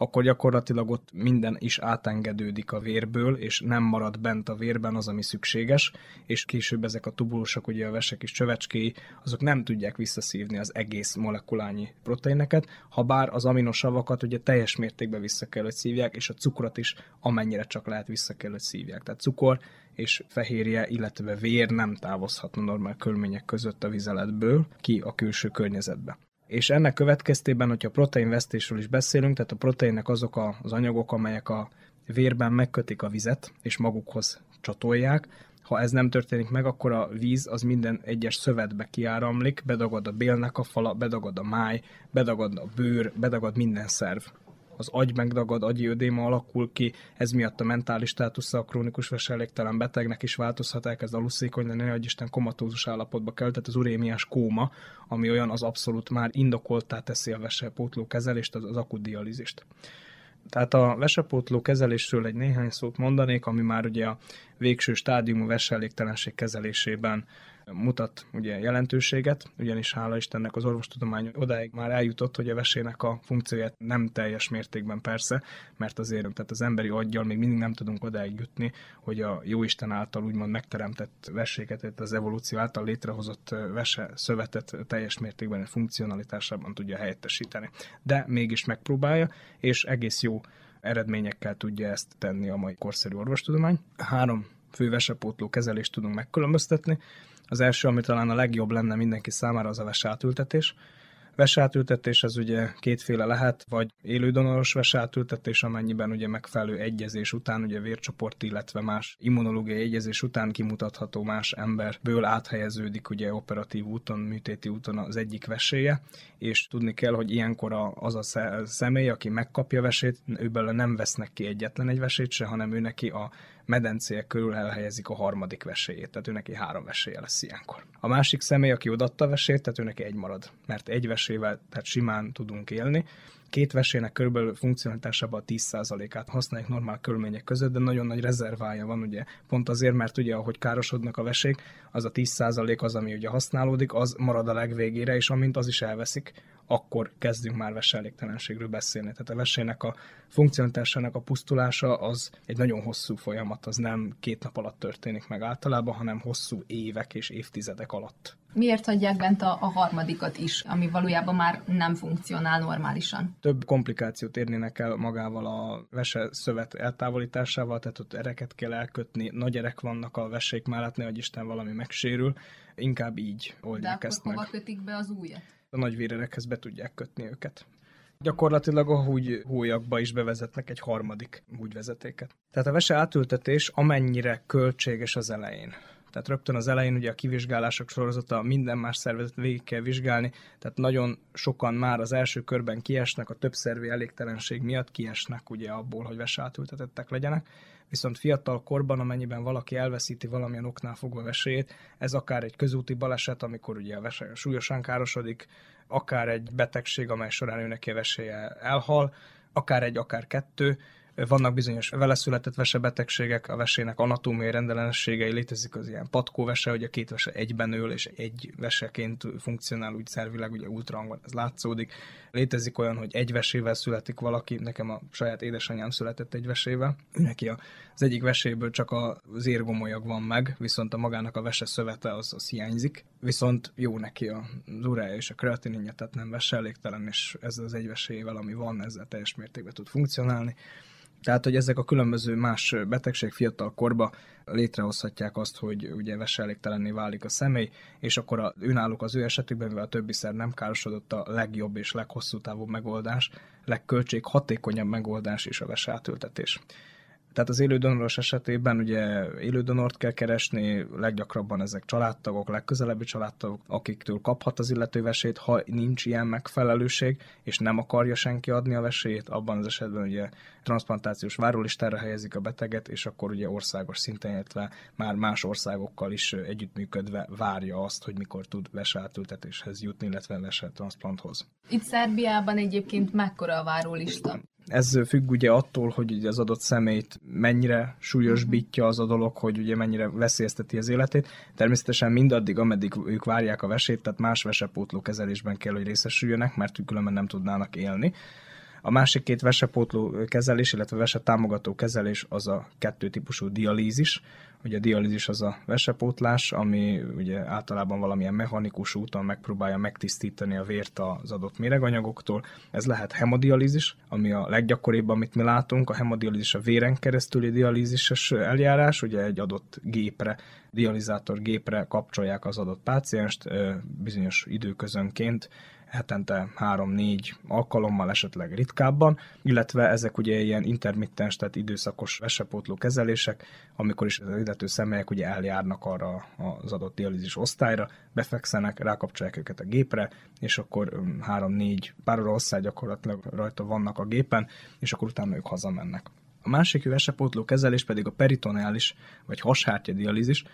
akkor gyakorlatilag ott minden is átengedődik a vérből, és nem marad bent a vérben az, ami szükséges, és később ezek a tubulusok, ugye a vesek és csövecskéi, azok nem tudják visszaszívni az egész molekulányi proteineket, ha bár az aminosavakat ugye teljes mértékben vissza kell, hogy szívják, és a cukrot is amennyire csak lehet vissza kell, hogy szívják. Tehát cukor és fehérje, illetve vér nem távozhatna normál körülmények között a vizeletből ki a külső környezetbe és ennek következtében, hogyha proteinvesztésről is beszélünk, tehát a proteinnek azok az anyagok, amelyek a vérben megkötik a vizet, és magukhoz csatolják, Ha ez nem történik meg, akkor a víz az minden egyes szövetbe kiáramlik, bedagad a bélnek a fala, bedagad a máj, bedagad a bőr, bedagad minden szerv az agy megdagad, agyi ödéma alakul ki, ez miatt a mentális státusza a krónikus veselégtelen betegnek is változhat, elkezd aluszékony lenni, hogy Isten komatózus állapotba kell, tehát az urémiás kóma, ami olyan az abszolút már indokoltá teszi a vesepótló kezelést, az, az akut dialízist. Tehát a vesepótló kezelésről egy néhány szót mondanék, ami már ugye a végső stádiumú veselégtelenség kezelésében mutat ugye jelentőséget, ugyanis hála Istennek az orvostudomány odáig már eljutott, hogy a vesének a funkcióját nem teljes mértékben persze, mert azért tehát az emberi aggyal még mindig nem tudunk odáig jutni, hogy a Jóisten által úgymond megteremtett veséket, az evolúció által létrehozott vese szövetet teljes mértékben a funkcionalitásában tudja helyettesíteni. De mégis megpróbálja, és egész jó eredményekkel tudja ezt tenni a mai korszerű orvostudomány. Három fő vesepótló kezelést tudunk megkülönböztetni. Az első, ami talán a legjobb lenne mindenki számára, az a vesátültetés. Vesátültetés az ugye kétféle lehet, vagy élődonoros vesátültetés, amennyiben ugye megfelelő egyezés után, ugye vércsoport, illetve más immunológiai egyezés után kimutatható más emberből áthelyeződik ugye operatív úton, műtéti úton az egyik veséje, és tudni kell, hogy ilyenkor az a személy, aki megkapja vesét, őből nem vesznek ki egyetlen egy vesét se, hanem ő neki a medencéje körül elhelyezik a harmadik vesélyét, tehát ő neki három vesélye lesz ilyenkor. A másik személy, aki odatta a vesélyt, tehát ő neki egy marad, mert egy vesével tehát simán tudunk élni, két vesének körülbelül funkcionalitásában a 10%-át használják normál körülmények között, de nagyon nagy rezervája van, ugye, pont azért, mert ugye ahogy károsodnak a vesék, az a 10% az, ami ugye használódik, az marad a legvégére, és amint az is elveszik, akkor kezdünk már veselégtelenségről beszélni. Tehát a vesének a funkcionalitásának a pusztulása az egy nagyon hosszú folyamat, az nem két nap alatt történik meg általában, hanem hosszú évek és évtizedek alatt. Miért hagyják bent a, a harmadikat is, ami valójában már nem funkcionál normálisan? Több komplikációt érnének el magával a vese szövet eltávolításával, tehát ott ereket kell elkötni, nagy erek vannak a vesék mellett, ne Isten valami megsérül, inkább így oldják De ezt akkor meg. hova kötik be az újat? A nagy vérerekhez be tudják kötni őket. Gyakorlatilag a húgy hólyakba is bevezetnek egy harmadik húgyvezetéket. Tehát a vese átültetés amennyire költséges az elején. Tehát rögtön az elején ugye a kivizsgálások sorozata minden más szervezet végig kell vizsgálni, tehát nagyon sokan már az első körben kiesnek, a többszervi elégtelenség miatt kiesnek ugye abból, hogy vese átültetettek legyenek. Viszont fiatal korban, amennyiben valaki elveszíti valamilyen oknál fogva vesélyét, ez akár egy közúti baleset, amikor ugye a vese súlyosan károsodik, akár egy betegség, amely során ő neki a elhal, akár egy, akár kettő, vannak bizonyos vele született vesebetegségek, a vesének anatómiai rendellenességei, létezik az ilyen patkóvese, hogy a két vese egyben ül, és egy veseként funkcionál úgy szervileg, ugye ultrahangon ez látszódik. Létezik olyan, hogy egy vesével születik valaki, nekem a saját édesanyám született egy vesével, neki az egyik veséből csak az érgomolyag van meg, viszont a magának a vese szövete az, az hiányzik, viszont jó neki a urája és a kreatininja, tehát nem veselégtelen, és ezzel az egy vesével, ami van, ezzel teljes mértékben tud funkcionálni. Tehát, hogy ezek a különböző más betegség fiatal korba létrehozhatják azt, hogy ugye veselégtelenné válik a személy, és akkor a, önállók az ő esetükben, mivel a többi szer nem károsodott, a legjobb és leghosszú távú megoldás, legköltség hatékonyabb megoldás is a vesátültetés. Tehát az élődonoros esetében ugye élődonort kell keresni, leggyakrabban ezek családtagok, legközelebbi családtagok, akiktől kaphat az illető vesét, ha nincs ilyen megfelelőség, és nem akarja senki adni a vesét, abban az esetben ugye transplantációs várólistára helyezik a beteget, és akkor ugye országos szinten, illetve már más országokkal is együttműködve várja azt, hogy mikor tud vesátültetéshez jutni, illetve vese transplanthoz. Itt Szerbiában egyébként mekkora a várólista? Ez függ ugye attól, hogy ugye az adott személyt mennyire súlyosbítja az a dolog, hogy ugye mennyire veszélyezteti az életét. Természetesen mindaddig, ameddig ők várják a vesét, tehát más vesepótló kezelésben kell, hogy részesüljenek, mert különben nem tudnának élni. A másik két vesepótló kezelés, illetve vese támogató kezelés az a kettő típusú dialízis. Ugye a dialízis az a vesepótlás, ami ugye általában valamilyen mechanikus úton megpróbálja megtisztítani a vért az adott méreganyagoktól. Ez lehet hemodialízis, ami a leggyakoribb, amit mi látunk. A hemodialízis a véren keresztüli dialízises eljárás, ugye egy adott gépre, dializátor gépre kapcsolják az adott pácienst bizonyos időközönként, hetente 3-4 alkalommal, esetleg ritkábban, illetve ezek ugye ilyen intermittens, tehát időszakos vesepótló kezelések, amikor is illető személyek ugye eljárnak arra az adott dialízis osztályra, befekszenek, rákapcsolják őket a gépre, és akkor három-négy pár óra hosszá gyakorlatilag rajta vannak a gépen, és akkor utána ők hazamennek. A másik vesepótló kezelés pedig a peritoneális vagy hashártya dialízis,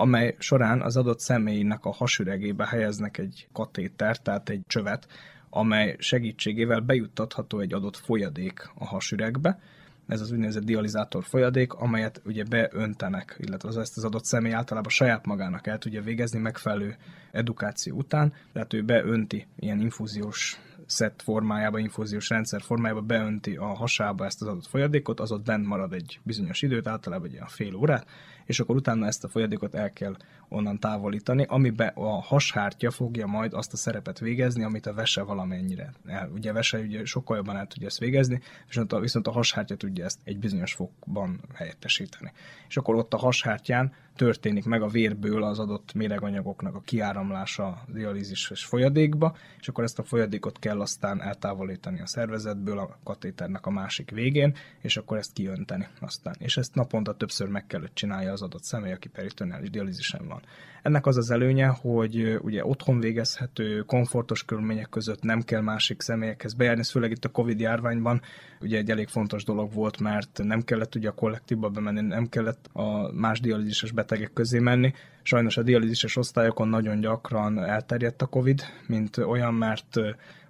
amely során az adott személynek a hasüregébe helyeznek egy katéter, tehát egy csövet, amely segítségével bejuttatható egy adott folyadék a hasüregbe, ez az úgynevezett dializátor folyadék, amelyet ugye beöntenek, illetve az ezt az adott személy általában saját magának el tudja végezni megfelelő edukáció után, tehát ő beönti ilyen infúziós szett formájába, infúziós rendszer formájába beönti a hasába ezt az adott folyadékot, az ott bent marad egy bizonyos időt, általában egy ilyen fél órát, és akkor utána ezt a folyadékot el kell onnan távolítani, amiben a hashártya fogja majd azt a szerepet végezni, amit a vese valamennyire el. Ugye a vese ugye sokkal jobban el tudja ezt végezni, viszont a, viszont a hashártya tudja ezt egy bizonyos fokban helyettesíteni. És akkor ott a hashártyán történik meg a vérből az adott méreganyagoknak a kiáramlása a dialízises folyadékba, és akkor ezt a folyadékot kell aztán eltávolítani a szervezetből a katéternek a másik végén, és akkor ezt kiönteni aztán. És ezt naponta többször meg kellett csinálja adott személy, aki peritoneális dialízisen van. Ennek az az előnye, hogy ugye otthon végezhető, komfortos körülmények között nem kell másik személyekhez bejárni, főleg itt a Covid járványban ugye egy elég fontos dolog volt, mert nem kellett ugye a kollektívba bemenni, nem kellett a más dialízises betegek közé menni. Sajnos a dialízises osztályokon nagyon gyakran elterjedt a Covid, mint olyan, mert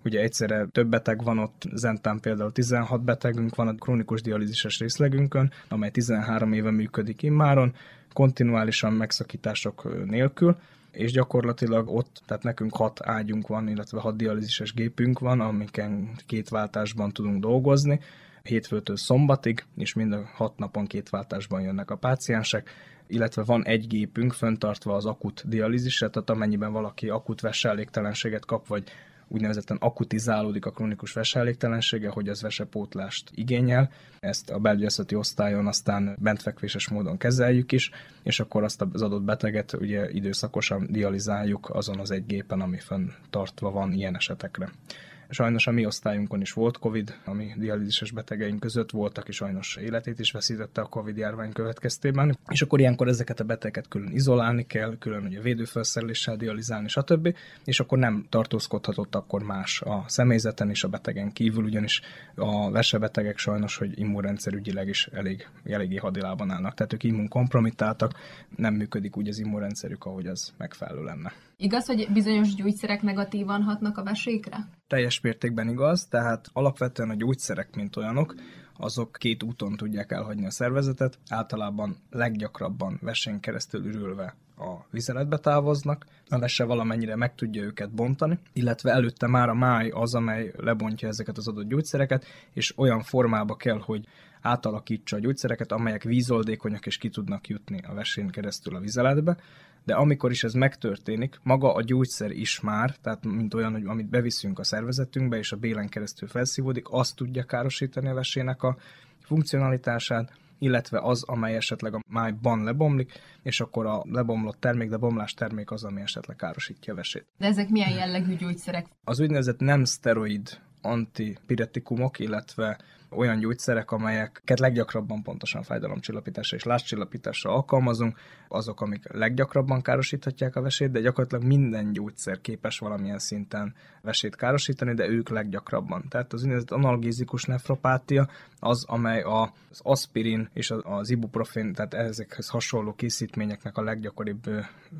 ugye egyszerre több beteg van ott, Zentán például 16 betegünk van a krónikus dialízises részlegünkön, amely 13 éve működik immáron, kontinuálisan megszakítások nélkül, és gyakorlatilag ott, tehát nekünk hat ágyunk van, illetve hat dialízises gépünk van, amiken két váltásban tudunk dolgozni, hétfőtől szombatig, és mind a hat napon két váltásban jönnek a páciensek, illetve van egy gépünk föntartva az akut dialízisre, tehát amennyiben valaki akut veselégtelenséget kap, vagy úgynevezetten akutizálódik a krónikus veselégtelensége, hogy az vesepótlást igényel. Ezt a belgyógyászati osztályon aztán bentfekvéses módon kezeljük is, és akkor azt az adott beteget ugye időszakosan dializáljuk azon az egy gépen, ami fönn tartva van ilyen esetekre. Sajnos a mi osztályunkon is volt Covid, ami dialízises betegeink között volt, aki sajnos életét is veszítette a Covid járvány következtében. És akkor ilyenkor ezeket a betegeket külön izolálni kell, külön ugye védőfelszereléssel dializálni, stb. És akkor nem tartózkodhatott akkor más a személyzeten és a betegen kívül, ugyanis a vesebetegek sajnos, hogy immunrendszerügyileg is elég, eléggé hadilában állnak. Tehát ők immunkompromittáltak, nem működik úgy az immunrendszerük, ahogy az megfelelő lenne. Igaz, hogy bizonyos gyógyszerek negatívan hatnak a vesékre? Teljes mértékben igaz, tehát alapvetően a gyógyszerek, mint olyanok, azok két úton tudják elhagyni a szervezetet, általában leggyakrabban vesén keresztül ürülve a vizeletbe távoznak, a vese valamennyire meg tudja őket bontani, illetve előtte már a máj az, amely lebontja ezeket az adott gyógyszereket, és olyan formába kell, hogy átalakítsa a gyógyszereket, amelyek vízoldékonyak és ki tudnak jutni a vesén keresztül a vizeletbe, de amikor is ez megtörténik, maga a gyógyszer is már, tehát mint olyan, hogy amit beviszünk a szervezetünkbe, és a bélen keresztül felszívódik, azt tudja károsítani a vesének a funkcionalitását, illetve az, amely esetleg a májban lebomlik, és akkor a lebomlott termék, de bomlás termék az, ami esetleg károsítja a vesét. De ezek milyen jellegű gyógyszerek? Az úgynevezett nem szteroid antipiretikumok, illetve olyan gyógyszerek, amelyeket leggyakrabban pontosan fájdalomcsillapításra és lázcsillapításra alkalmazunk, azok, amik leggyakrabban károsíthatják a vesét, de gyakorlatilag minden gyógyszer képes valamilyen szinten vesét károsítani, de ők leggyakrabban. Tehát az úgynevezett analgézikus nefropátia az, amely az aspirin és az ibuprofen, tehát ezekhez hasonló készítményeknek a leggyakoribb,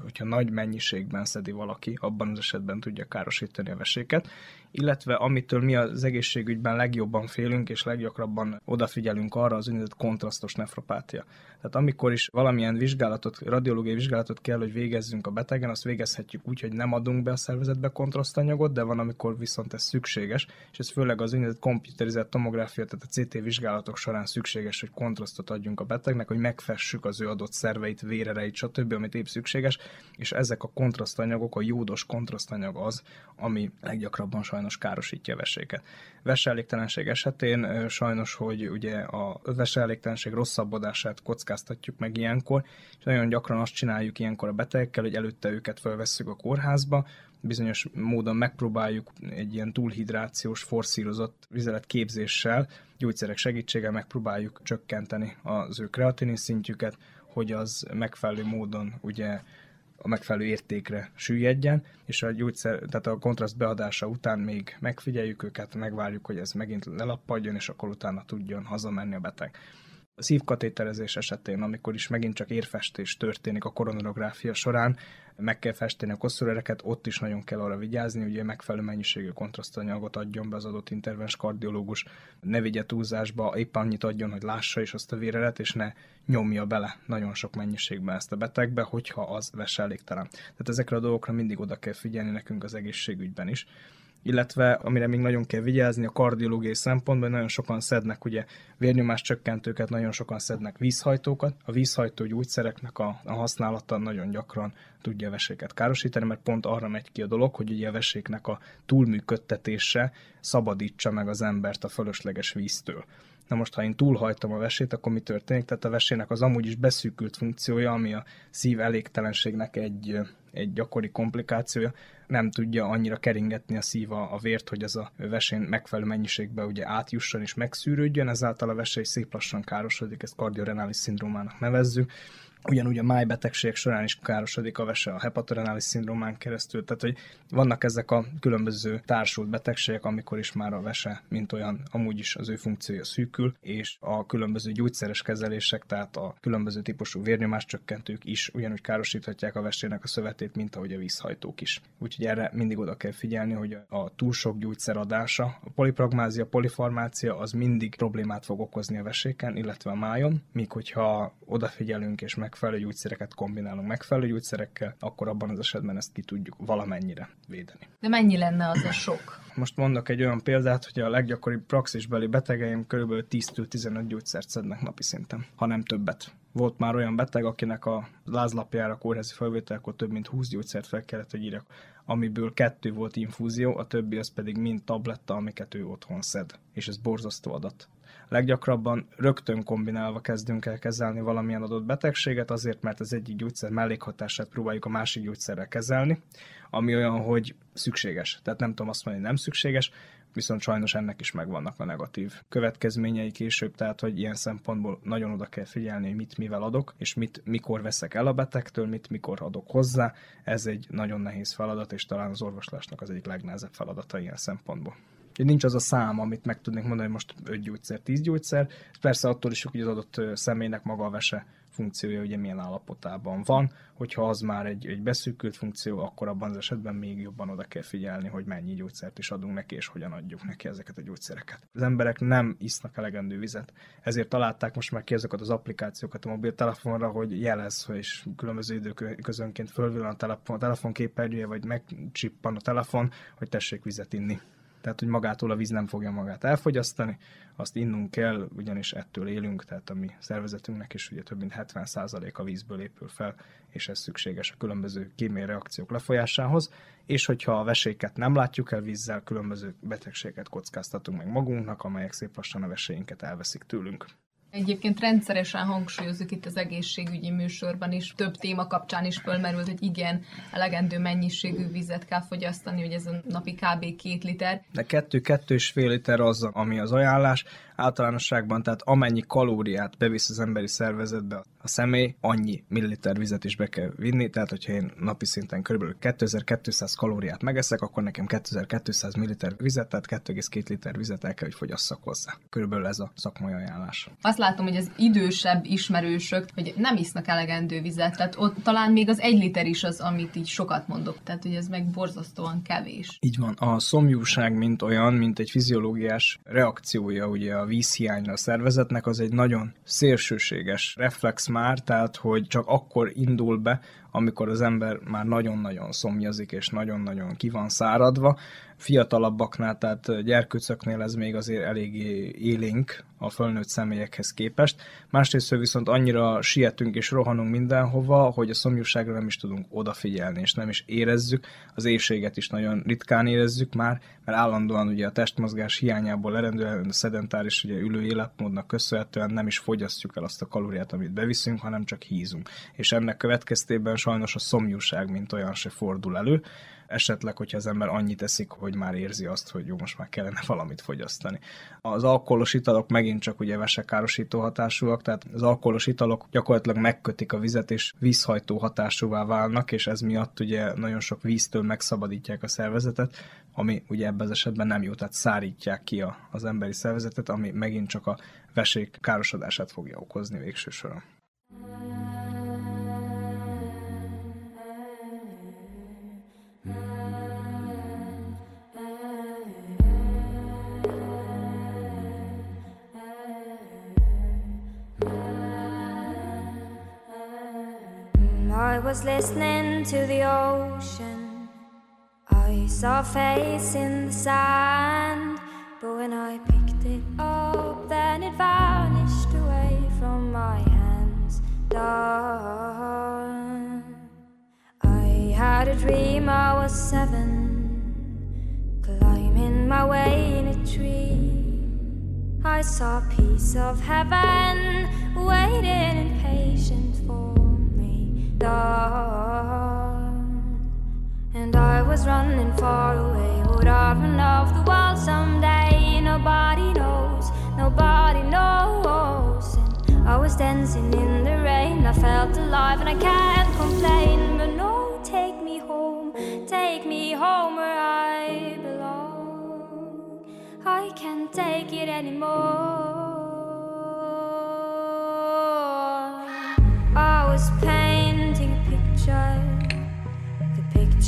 hogyha nagy mennyiségben szedi valaki, abban az esetben tudja károsítani a veséket, illetve amitől mi az egészségügyben legjobban félünk és leggyakrabban odafigyelünk arra, az úgynevezett kontrasztos nefropátia. Tehát amikor is valamilyen vizsgálatot, radiológiai vizsgálatot kell, hogy végezzünk a betegen, azt végezhetjük úgy, hogy nem adunk be a szervezetbe kontrasztanyagot, de van, amikor viszont ez szükséges, és ez főleg az úgynevezett komputerizált tomográfia, tehát a CT vizsgálatok során szükséges, hogy kontrasztot adjunk a betegnek, hogy megfessük az ő adott szerveit, vérereit, stb., amit épp szükséges, és ezek a kontrasztanyagok, a jódos kontrasztanyag az, ami leggyakrabban sajnos károsítja a veséket. Veselégtelenség esetén sajnos, hogy ugye a veselégtelenség rosszabbodását kockáztatjuk meg ilyenkor, és nagyon gyakran azt csináljuk ilyenkor a betegekkel, hogy előtte őket felvesszük a kórházba, bizonyos módon megpróbáljuk egy ilyen túlhidrációs, forszírozott képzéssel, gyógyszerek segítségével megpróbáljuk csökkenteni az ő kreatinin szintjüket, hogy az megfelelő módon ugye a megfelelő értékre süllyedjen, és a gyógyszer, tehát a kontraszt beadása után még megfigyeljük őket, megvárjuk, hogy ez megint lelappadjon, és akkor utána tudjon hazamenni a beteg. Szívkatéterezés esetén, amikor is megint csak érfestés történik a koronarográfia során, meg kell festeni a koszorereket, ott is nagyon kell arra vigyázni, hogy megfelelő mennyiségű kontrasztanyagot adjon be az adott intervens kardiológus, ne vigye túlzásba, épp annyit adjon, hogy lássa is azt a vérelet, és ne nyomja bele nagyon sok mennyiségben ezt a betegbe, hogyha az veselégtelen. Tehát ezekre a dolgokra mindig oda kell figyelni nekünk az egészségügyben is illetve amire még nagyon kell vigyázni a kardiológiai szempontból, nagyon sokan szednek ugye vérnyomás csökkentőket, nagyon sokan szednek vízhajtókat. A vízhajtó gyógyszereknek a, a használata nagyon gyakran tudja a veséket károsítani, mert pont arra megy ki a dolog, hogy ugye a veséknek a túlműködtetése szabadítsa meg az embert a fölösleges víztől. Na most, ha én túlhajtom a vesét, akkor mi történik? Tehát a vesének az amúgy is beszűkült funkciója, ami a szív elégtelenségnek egy, egy gyakori komplikációja, nem tudja annyira keringetni a szíva a vért, hogy ez a vesén megfelelő mennyiségben ugye átjusson és megszűrődjön, ezáltal a vesé szép lassan károsodik, ezt kardiorenális szindrómának nevezzük, Ugyanúgy a májbetegségek során is károsodik a vese a hepatorenális szindrómán keresztül, tehát hogy vannak ezek a különböző társult betegségek, amikor is már a vese, mint olyan, amúgy is az ő funkciója szűkül, és a különböző gyógyszeres kezelések, tehát a különböző típusú vérnyomáscsökkentők is ugyanúgy károsíthatják a vesének a szövetét, mint ahogy a vízhajtók is. Úgyhogy erre mindig oda kell figyelni, hogy a túl sok gyógyszer adása, a polipragmázia, polifarmácia az mindig problémát fog okozni a veséken, illetve a májon, míg hogyha odafigyelünk és meg megfelelő gyógyszereket kombinálunk megfelelő gyógyszerekkel, akkor abban az esetben ezt ki tudjuk valamennyire védeni. De mennyi lenne az a sok? Most mondok egy olyan példát, hogy a leggyakoribb praxisbeli betegeim kb. 10-15 gyógyszert szednek napi szinten, ha nem többet. Volt már olyan beteg, akinek a lázlapjára kórházi felvételkor több mint 20 gyógyszert fel kellett, hogy írjak, amiből kettő volt infúzió, a többi az pedig mind tabletta, amiket ő otthon szed. És ez borzasztó adat leggyakrabban rögtön kombinálva kezdünk el kezelni valamilyen adott betegséget, azért mert az egyik gyógyszer mellékhatását próbáljuk a másik gyógyszerrel kezelni, ami olyan, hogy szükséges. Tehát nem tudom azt mondani, nem szükséges, viszont sajnos ennek is megvannak a negatív következményei később, tehát hogy ilyen szempontból nagyon oda kell figyelni, hogy mit mivel adok, és mit mikor veszek el a betegtől, mit mikor adok hozzá. Ez egy nagyon nehéz feladat, és talán az orvoslásnak az egyik legnehezebb feladata ilyen szempontból. Nincs az a szám, amit meg tudnék mondani, hogy most 5 gyógyszer, 10 gyógyszer. Persze attól is, hogy az adott személynek maga a vese funkciója ugye milyen állapotában van, hogyha az már egy, egy beszűkült funkció, akkor abban az esetben még jobban oda kell figyelni, hogy mennyi gyógyszert is adunk neki, és hogyan adjuk neki ezeket a gyógyszereket. Az emberek nem isznak elegendő vizet, ezért találták most már ki ezeket az applikációkat a mobiltelefonra, hogy jelez, és különböző időközönként fölvillan a telefon, a telefon képernyője, vagy megcsippan a telefon, hogy tessék vizet inni tehát hogy magától a víz nem fogja magát elfogyasztani, azt innunk kell, ugyanis ettől élünk, tehát a mi szervezetünknek is ugye több mint 70% a vízből épül fel, és ez szükséges a különböző kémiai reakciók lefolyásához, és hogyha a veséket nem látjuk el vízzel, különböző betegségeket kockáztatunk meg magunknak, amelyek szép lassan a veséinket elveszik tőlünk. Egyébként rendszeresen hangsúlyozzuk itt az egészségügyi műsorban is, több téma kapcsán is fölmerült, hogy igen, elegendő mennyiségű vizet kell fogyasztani, hogy ez a napi kb. két liter. De kettő-kettő és fél liter az, ami az ajánlás, általánosságban, tehát amennyi kalóriát bevisz az emberi szervezetbe a személy, annyi milliliter vizet is be kell vinni, tehát hogyha én napi szinten kb. 2200 kalóriát megeszek, akkor nekem 2200 milliliter vizet, tehát 2,2 liter vizet el kell, hogy fogyasszak hozzá. Körülbelül ez a szakmai ajánlás. Azt látom, hogy az idősebb ismerősök, hogy nem isznak elegendő vizet, tehát ott talán még az egy liter is az, amit így sokat mondok, tehát hogy ez meg borzasztóan kevés. Így van. A szomjúság, mint olyan, mint egy fiziológiás reakciója ugye a vízhiányra a szervezetnek, az egy nagyon szélsőséges reflex már, tehát hogy csak akkor indul be, amikor az ember már nagyon-nagyon szomjazik, és nagyon-nagyon ki van száradva. Fiatalabbaknál, tehát gyerkőcöknél ez még azért eléggé élénk a fölnőtt személyekhez képest. Másrészt viszont annyira sietünk és rohanunk mindenhova, hogy a szomjúságra nem is tudunk odafigyelni, és nem is érezzük. Az éjséget is nagyon ritkán érezzük már, mert állandóan ugye a testmozgás hiányából eredően a szedentáris ugye ülő életmódnak köszönhetően nem is fogyasztjuk el azt a kalóriát, amit beviszünk, hanem csak hízunk. És ennek következtében sajnos a szomjúság, mint olyan se fordul elő. Esetleg, hogyha az ember annyit eszik, hogy már érzi azt, hogy jó, most már kellene valamit fogyasztani. Az alkoholos italok megint csak ugye vesekárosító hatásúak, tehát az alkoholos italok gyakorlatilag megkötik a vizet, és vízhajtó hatásúvá válnak, és ez miatt ugye nagyon sok víztől megszabadítják a szervezetet, ami ugye ebben az esetben nem jó, tehát szárítják ki a, az emberi szervezetet, ami megint csak a vesék károsodását fogja okozni végső soron. I was listening to the ocean. I saw a face in the sand. But when I picked it up, then it vanished away from my hands. I had a dream I was seven, climbing my way in a tree. I saw a piece of heaven waiting impatient. And I was running far away. Would I run off the wall someday? Nobody knows, nobody knows. And I was dancing in the rain. I felt alive and I can't complain. But no, take me home, take me home where I belong. I can't take it anymore.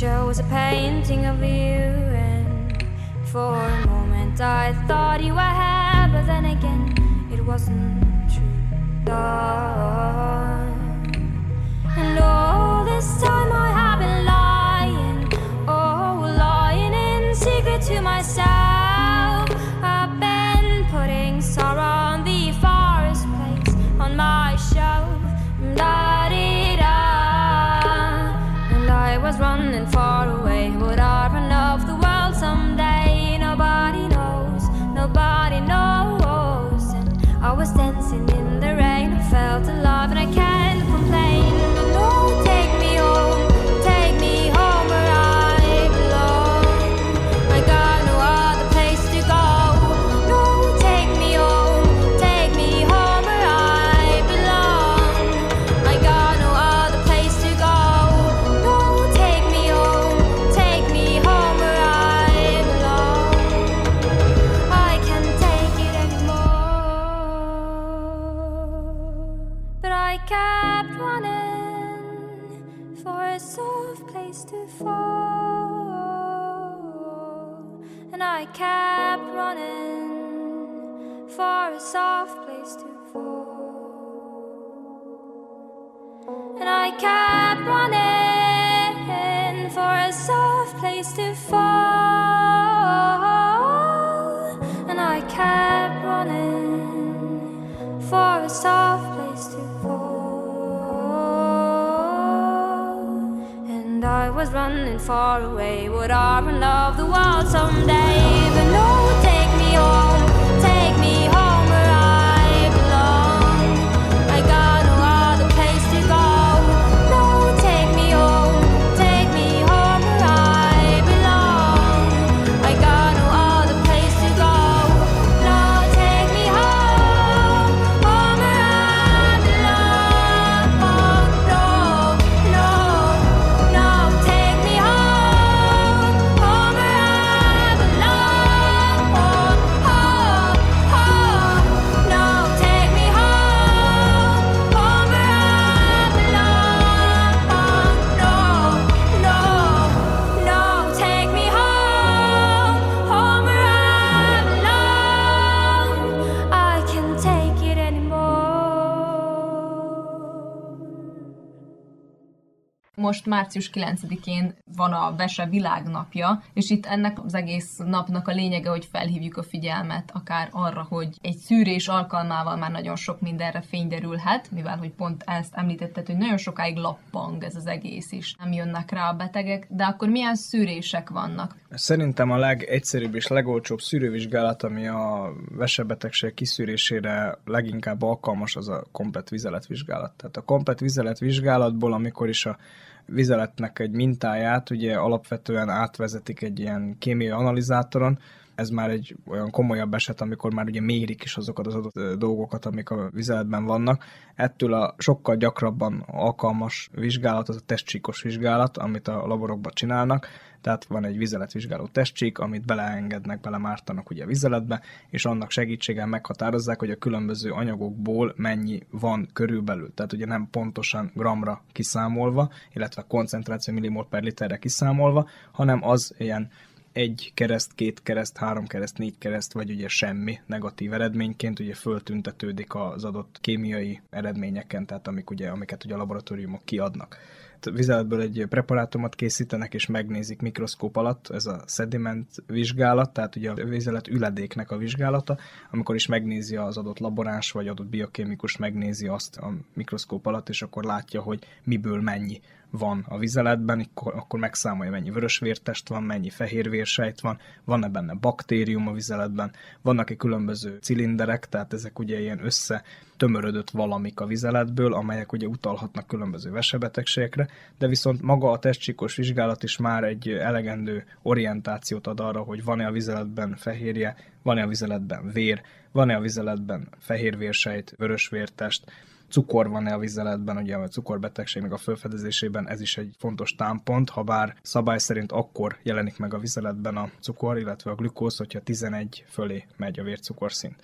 Picture was a painting of you, and for a moment I thought you were here, but then again it wasn't true. Dawn. And all this time I have kept running for a soft place to fall. And I kept running for a soft place to fall. And I was running far away. Would I run off the world someday? Most március 9-én van a Vese világnapja, és itt ennek az egész napnak a lényege, hogy felhívjuk a figyelmet akár arra, hogy egy szűrés alkalmával már nagyon sok mindenre fény derülhet, mivel hogy pont ezt említetted, hogy nagyon sokáig lappang ez az egész is, nem jönnek rá a betegek, de akkor milyen szűrések vannak? Szerintem a legegyszerűbb és legolcsóbb szűrővizsgálat, ami a vesebetegség kiszűrésére leginkább alkalmas, az a komplet vizeletvizsgálat. Tehát a komplet vizeletvizsgálatból, amikor is a vizeletnek egy mintáját ugye alapvetően átvezetik egy ilyen kémiai analizátoron, ez már egy olyan komolyabb eset, amikor már ugye mérik is azokat az adott dolgokat, amik a vizeletben vannak. Ettől a sokkal gyakrabban alkalmas vizsgálat, az a testcsíkos vizsgálat, amit a laborokban csinálnak. Tehát van egy vizeletvizsgáló testcsík, amit beleengednek, belemártanak ugye vizeletbe, és annak segítségével meghatározzák, hogy a különböző anyagokból mennyi van körülbelül. Tehát ugye nem pontosan gramra kiszámolva, illetve koncentráció millimol per literre kiszámolva, hanem az ilyen egy kereszt, két kereszt, három kereszt, négy kereszt, vagy ugye semmi negatív eredményként ugye föltüntetődik az adott kémiai eredményeken, tehát amik ugye, amiket ugye a laboratóriumok kiadnak. Tehát Vizeletből egy preparátumot készítenek és megnézik mikroszkóp alatt, ez a szediment vizsgálat, tehát ugye a vizelet üledéknek a vizsgálata, amikor is megnézi az adott laboráns vagy adott biokémikus megnézi azt a mikroszkóp alatt, és akkor látja, hogy miből mennyi van a vizeletben, akkor, akkor megszámolja, mennyi vörösvértest van, mennyi fehérvérsejt van, van-e benne baktérium a vizeletben, vannak-e különböző cilinderek, tehát ezek ugye ilyen össze tömörödött valamik a vizeletből, amelyek ugye utalhatnak különböző vesebetegségekre, de viszont maga a testcsíkos vizsgálat is már egy elegendő orientációt ad arra, hogy van-e a vizeletben fehérje, van-e a vizeletben vér, van-e a vizeletben fehérvérsejt, vörösvértest, cukor van-e a vizeletben, ugye a cukorbetegségnek a felfedezésében ez is egy fontos támpont, ha bár szabály szerint akkor jelenik meg a vizeletben a cukor, illetve a glükóz, hogyha 11 fölé megy a vércukorszint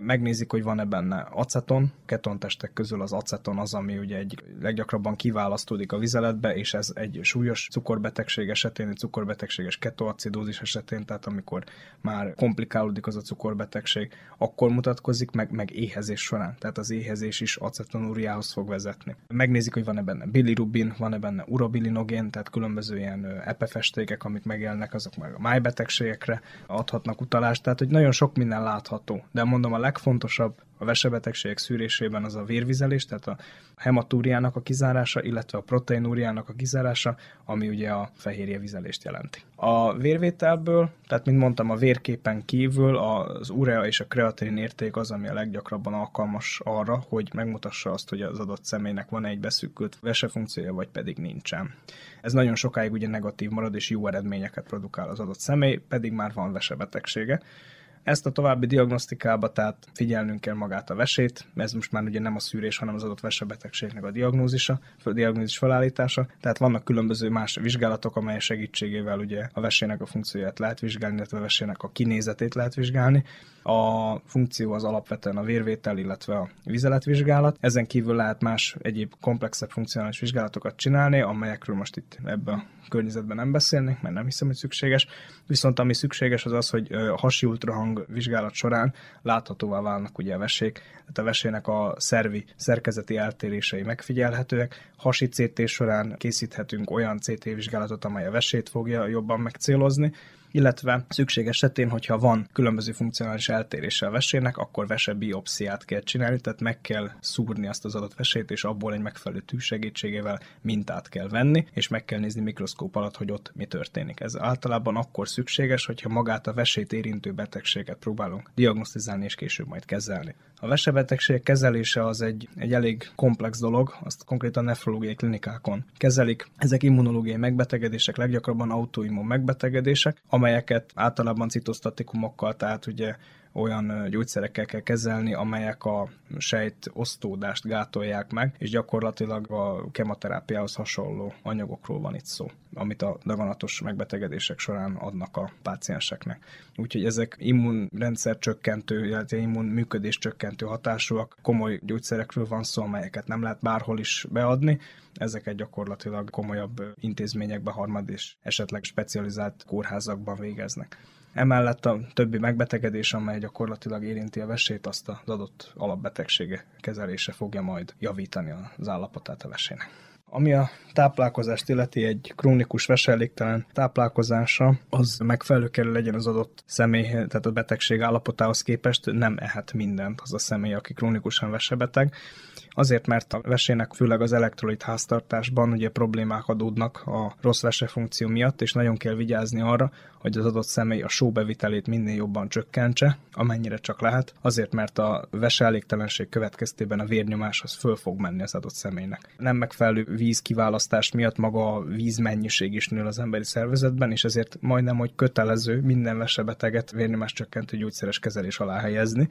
megnézik, hogy van-e benne aceton, ketontestek közül az aceton az, ami ugye egy leggyakrabban kiválasztódik a vizeletbe, és ez egy súlyos cukorbetegség esetén, egy cukorbetegséges ketoacidózis esetén, tehát amikor már komplikálódik az a cukorbetegség, akkor mutatkozik meg, meg éhezés során, tehát az éhezés is acetonúriához fog vezetni. Megnézik, hogy van-e benne bilirubin, van-e benne urabilinogén, tehát különböző ilyen epefestékek, amik megjelennek, azok meg a májbetegségekre adhatnak utalást, tehát hogy nagyon sok minden látható. De mondom, a legfontosabb a vesebetegségek szűrésében az a vérvizelés, tehát a hematúriának a kizárása, illetve a proteinúriának a kizárása, ami ugye a fehérje vizelést jelenti. A vérvételből, tehát mint mondtam, a vérképen kívül az urea és a kreatin érték az, ami a leggyakrabban alkalmas arra, hogy megmutassa azt, hogy az adott személynek van egy beszűkült vesefunkciója, vagy pedig nincsen. Ez nagyon sokáig ugye negatív marad, és jó eredményeket produkál az adott személy, pedig már van vesebetegsége. Ezt a további diagnosztikába, tehát figyelnünk kell magát a vesét, ez most már ugye nem a szűrés, hanem az adott vesebetegségnek a diagnózisa, a diagnózis felállítása. Tehát vannak különböző más vizsgálatok, amelyek segítségével ugye a vesének a funkcióját lehet vizsgálni, illetve a vesének a kinézetét lehet vizsgálni. A funkció az alapvetően a vérvétel, illetve a vizeletvizsgálat. Ezen kívül lehet más egyéb komplexebb funkcionális vizsgálatokat csinálni, amelyekről most itt ebben a környezetben nem beszélnék, mert nem hiszem, hogy szükséges. Viszont ami szükséges az az, hogy hasi ultrahang vizsgálat során láthatóvá válnak ugye a vesék, tehát a vesének a szervi szerkezeti eltérései megfigyelhetőek. Hasi CT során készíthetünk olyan CT vizsgálatot, amely a vesét fogja jobban megcélozni, illetve szükség esetén, hogyha van különböző funkcionális eltérése a vesének, akkor vese biopsziát kell csinálni, tehát meg kell szúrni azt az adott vesét, és abból egy megfelelő tű segítségével mintát kell venni, és meg kell nézni mikroszkóp alatt, hogy ott mi történik. Ez általában akkor szükséges, hogyha magát a vesét érintő betegséget próbálunk diagnosztizálni és később majd kezelni. A vesebetegség kezelése az egy, egy elég komplex dolog, azt konkrétan nefrológiai klinikákon kezelik. Ezek immunológiai megbetegedések, leggyakrabban autoimmun megbetegedések, amelyeket általában citosztatikumokkal, tehát ugye olyan gyógyszerekkel kell kezelni, amelyek a sejt osztódást gátolják meg, és gyakorlatilag a kemoterápiához hasonló anyagokról van itt szó, amit a daganatos megbetegedések során adnak a pácienseknek. Úgyhogy ezek immunrendszer csökkentő, illetve immun működés csökkentő hatásúak, komoly gyógyszerekről van szó, amelyeket nem lehet bárhol is beadni, ezeket gyakorlatilag komolyabb intézményekben, harmad és esetleg specializált kórházakban végeznek. Emellett a többi megbetegedés, amely gyakorlatilag érinti a vesét, azt az adott alapbetegsége kezelése fogja majd javítani az állapotát a vesének. Ami a táplálkozást illeti, egy krónikus veselégtelen táplálkozása, az megfelelő kell legyen az adott személy, tehát a betegség állapotához képest nem ehet mindent az a személy, aki krónikusan vesebeteg. Azért, mert a vesének főleg az elektrolit háztartásban ugye problémák adódnak a rossz vesefunkció miatt, és nagyon kell vigyázni arra, hogy az adott személy a sóbevitelét minél jobban csökkentse, amennyire csak lehet, azért, mert a veseelégtelenség következtében a vérnyomás az föl fog menni az adott személynek. Nem megfelelő víz kiválasztás miatt maga a vízmennyiség is nő az emberi szervezetben, és ezért majdnem, hogy kötelező minden vesebeteget vérnyomás csökkentő gyógyszeres kezelés alá helyezni,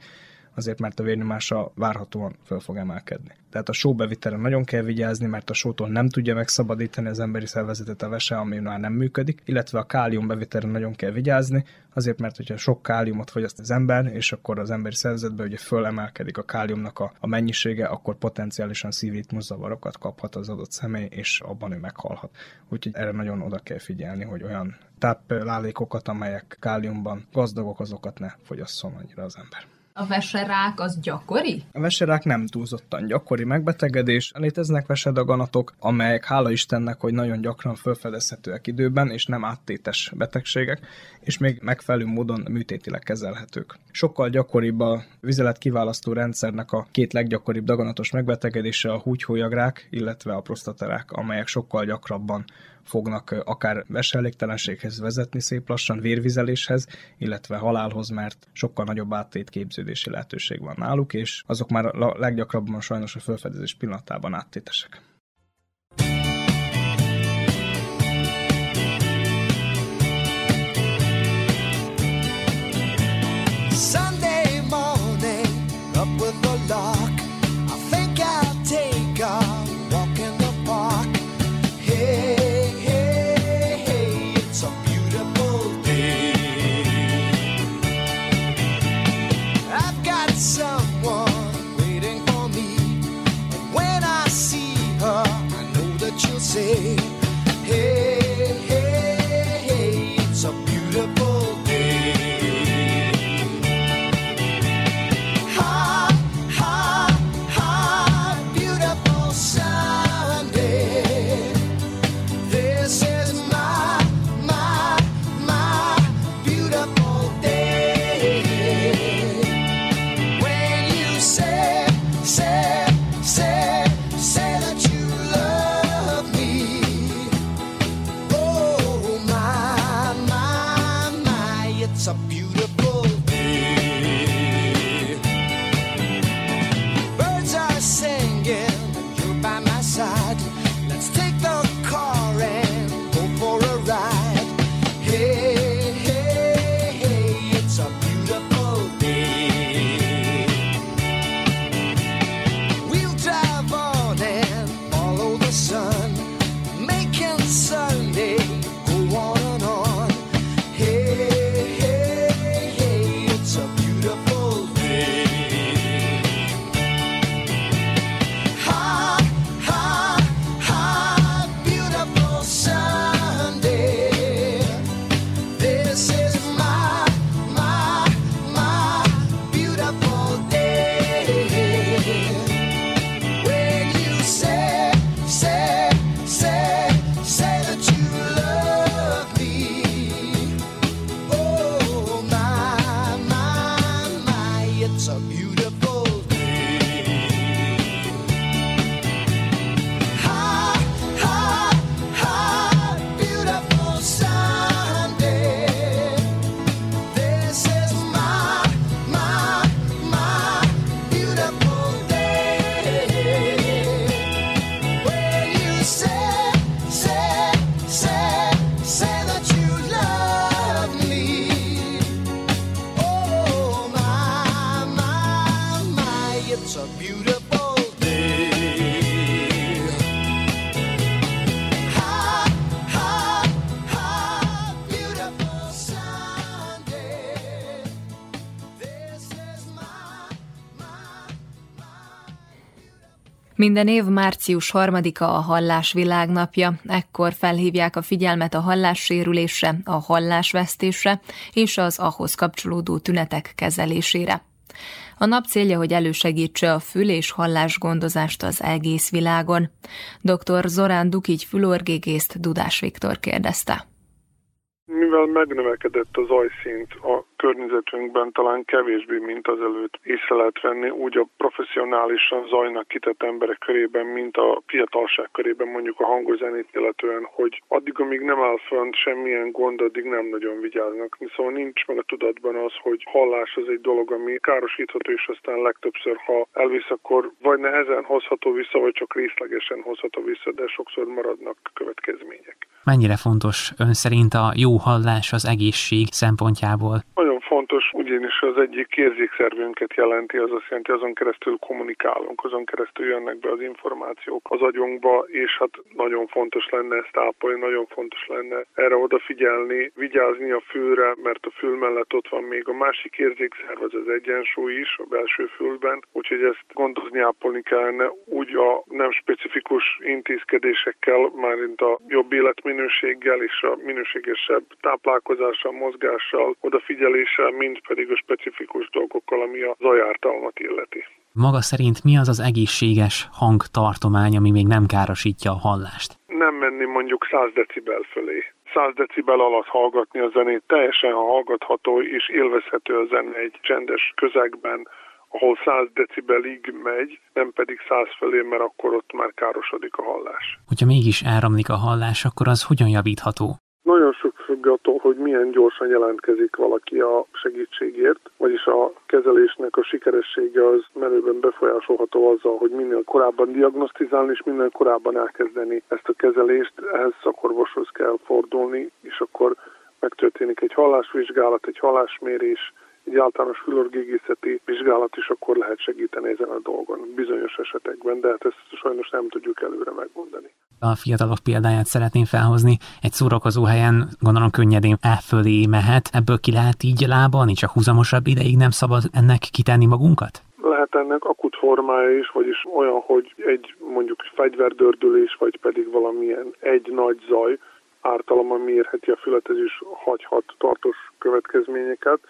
azért mert a vérnyomása várhatóan föl fog emelkedni. Tehát a sóbevitele nagyon kell vigyázni, mert a sótól nem tudja megszabadítani az emberi szervezetet a vese, ami már nem működik, illetve a kálium bevitele nagyon kell vigyázni, azért mert hogyha sok káliumot fogyaszt az ember, és akkor az emberi szervezetben ugye fölemelkedik a káliumnak a, a mennyisége, akkor potenciálisan szívritmuszavarokat kaphat az adott személy, és abban ő meghalhat. Úgyhogy erre nagyon oda kell figyelni, hogy olyan táplálékokat, amelyek káliumban gazdagok, azokat ne fogyasszon annyira az ember. A veserák az gyakori? A veserák nem túlzottan gyakori megbetegedés. Léteznek vesedaganatok, amelyek hála Istennek, hogy nagyon gyakran felfedezhetőek időben, és nem áttétes betegségek, és még megfelelő módon műtétileg kezelhetők. Sokkal gyakoribb a vizelet kiválasztó rendszernek a két leggyakoribb daganatos megbetegedése a húgyhólyagrák, illetve a prostaterák, amelyek sokkal gyakrabban fognak akár veselégtelenséghez vezetni szép lassan, vérvizeléshez, illetve halálhoz, mert sokkal nagyobb áttétképződési lehetőség van náluk, és azok már a leggyakrabban sajnos a felfedezés pillanatában áttétesek. Minden év március harmadika a hallás világnapja, ekkor felhívják a figyelmet a hallássérülésre, a hallásvesztésre és az ahhoz kapcsolódó tünetek kezelésére. A nap célja, hogy elősegítse a fül- és hallásgondozást az egész világon. Dr. Zorán Dukigy fülorgégészt Dudás Viktor kérdezte. Mivel megnövekedett a zajszint a környezetünkben, talán kevésbé, mint azelőtt észre lehet venni, úgy a professzionálisan zajnak kitett emberek körében, mint a fiatalság körében mondjuk a hangos-zenét illetően, hogy addig, amíg nem áll fönt semmilyen gond, addig nem nagyon vigyáznak. Szóval nincs meg a tudatban az, hogy hallás az egy dolog, ami károsítható, és aztán legtöbbször, ha elvisz, akkor vagy nehezen hozható vissza, vagy csak részlegesen hozható vissza, de sokszor maradnak következmények. Mennyire fontos ön szerint a jó hallás az egészség szempontjából? Nagyon fontos, ugyanis az egyik érzékszervünket jelenti, az azt jelenti, azon keresztül kommunikálunk, azon keresztül jönnek be az információk az agyunkba, és hát nagyon fontos lenne ezt ápolni, nagyon fontos lenne erre odafigyelni, vigyázni a fülre, mert a fül mellett ott van még a másik érzékszerv, az az egyensúly is a belső fülben, úgyhogy ezt gondozni, ápolni kellene úgy a nem specifikus intézkedésekkel, mármint a jobb életminőséggel és a minőségesebb táplálkozással, mozgással, odafigyeléssel, mint pedig a specifikus dolgokkal, ami a zajártalmat illeti. Maga szerint mi az az egészséges hangtartomány, ami még nem károsítja a hallást? Nem menni mondjuk 100 decibel fölé. 100 decibel alatt hallgatni a zenét, teljesen hallgatható és élvezhető a zene egy csendes közegben, ahol 100 decibelig megy, nem pedig 100 fölé, mert akkor ott már károsodik a hallás. Hogyha mégis áramlik a hallás, akkor az hogyan javítható? Nagyon sok függ attól, hogy milyen gyorsan jelentkezik valaki a segítségért, vagyis a kezelésnek a sikeressége az menőben befolyásolható azzal, hogy minél korábban diagnosztizálni és minél korábban elkezdeni ezt a kezelést, ehhez szakorvoshoz kell fordulni, és akkor megtörténik egy hallásvizsgálat, egy hallásmérés, egy általános fülorgégészeti vizsgálat is akkor lehet segíteni ezen a dolgon bizonyos esetekben, de hát ezt sajnos nem tudjuk előre megmondani. A fiatalok példáját szeretném felhozni. Egy szórakozó helyen gondolom könnyedén elfölé mehet. Ebből ki lehet így lábalni, csak húzamosabb ideig nem szabad ennek kitenni magunkat? Lehet ennek akut formája is, vagyis olyan, hogy egy mondjuk fegyverdördülés, vagy pedig valamilyen egy nagy zaj ártalom, ami érheti a fület, ez is hagyhat tartós következményeket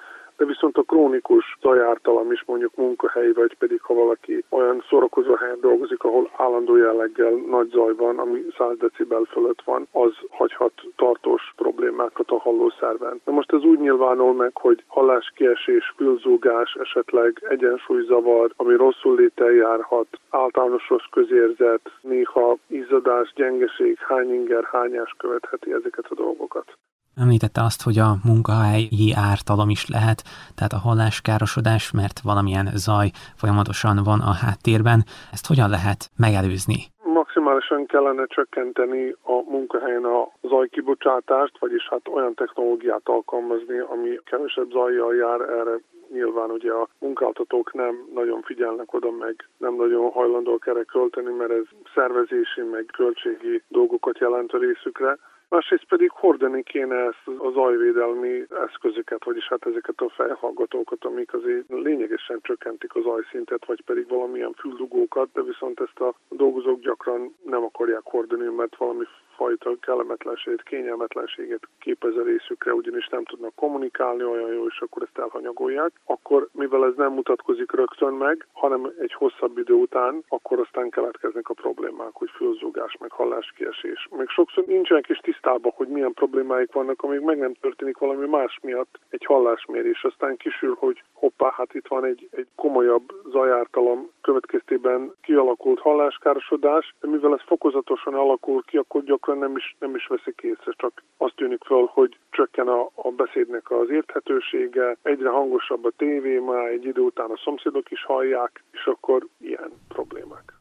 de viszont a krónikus zajártalam is mondjuk munkahelyi, vagy pedig ha valaki olyan szórakozó helyen dolgozik, ahol állandó jelleggel nagy zaj van, ami 100 decibel fölött van, az hagyhat tartós problémákat a hallószerven. Na most ez úgy nyilvánul meg, hogy halláskiesés, fülzúgás, esetleg egyensúlyzavar, ami rosszul létel járhat, általános rossz közérzet, néha izzadás, gyengeség, hányinger, hányás követheti ezeket a dolgokat. Említette azt, hogy a munkahelyi ártalom is lehet, tehát a halláskárosodás, mert valamilyen zaj folyamatosan van a háttérben. Ezt hogyan lehet megelőzni? Maximálisan kellene csökkenteni a munkahelyen a zajkibocsátást, vagyis hát olyan technológiát alkalmazni, ami kevesebb zajjal jár erre nyilván ugye a munkáltatók nem nagyon figyelnek oda, meg nem nagyon hajlandóak erre költeni, mert ez szervezési, meg költségi dolgokat jelent a részükre másrészt pedig hordani kéne ezt az zajvédelmi eszközöket, vagyis hát ezeket a fejhallgatókat, amik azért lényegesen csökkentik az zajszintet, vagy pedig valamilyen füldugókat, de viszont ezt a dolgozók gyakran nem akarják hordani, mert valami fajta kellemetlenséget, kényelmetlenséget képez a részükre, ugyanis nem tudnak kommunikálni olyan jó, és akkor ezt elhanyagolják, akkor mivel ez nem mutatkozik rögtön meg, hanem egy hosszabb idő után, akkor aztán keletkeznek a problémák, hogy fülzúgás, meg halláskiesés. Meg sokszor nincsenek is tisztában, hogy milyen problémáik vannak, amíg meg nem történik valami más miatt egy hallásmérés. Aztán kisül, hogy hoppá, hát itt van egy, egy komolyabb zajártalom következtében kialakult halláskárosodás, de mivel ez fokozatosan alakul ki, akkor gyakran gyakran nem is, nem is veszik észre, csak azt tűnik föl, hogy csökken a, a beszédnek az érthetősége, egyre hangosabb a tévé, már egy idő után a szomszédok is hallják, és akkor ilyen problémák.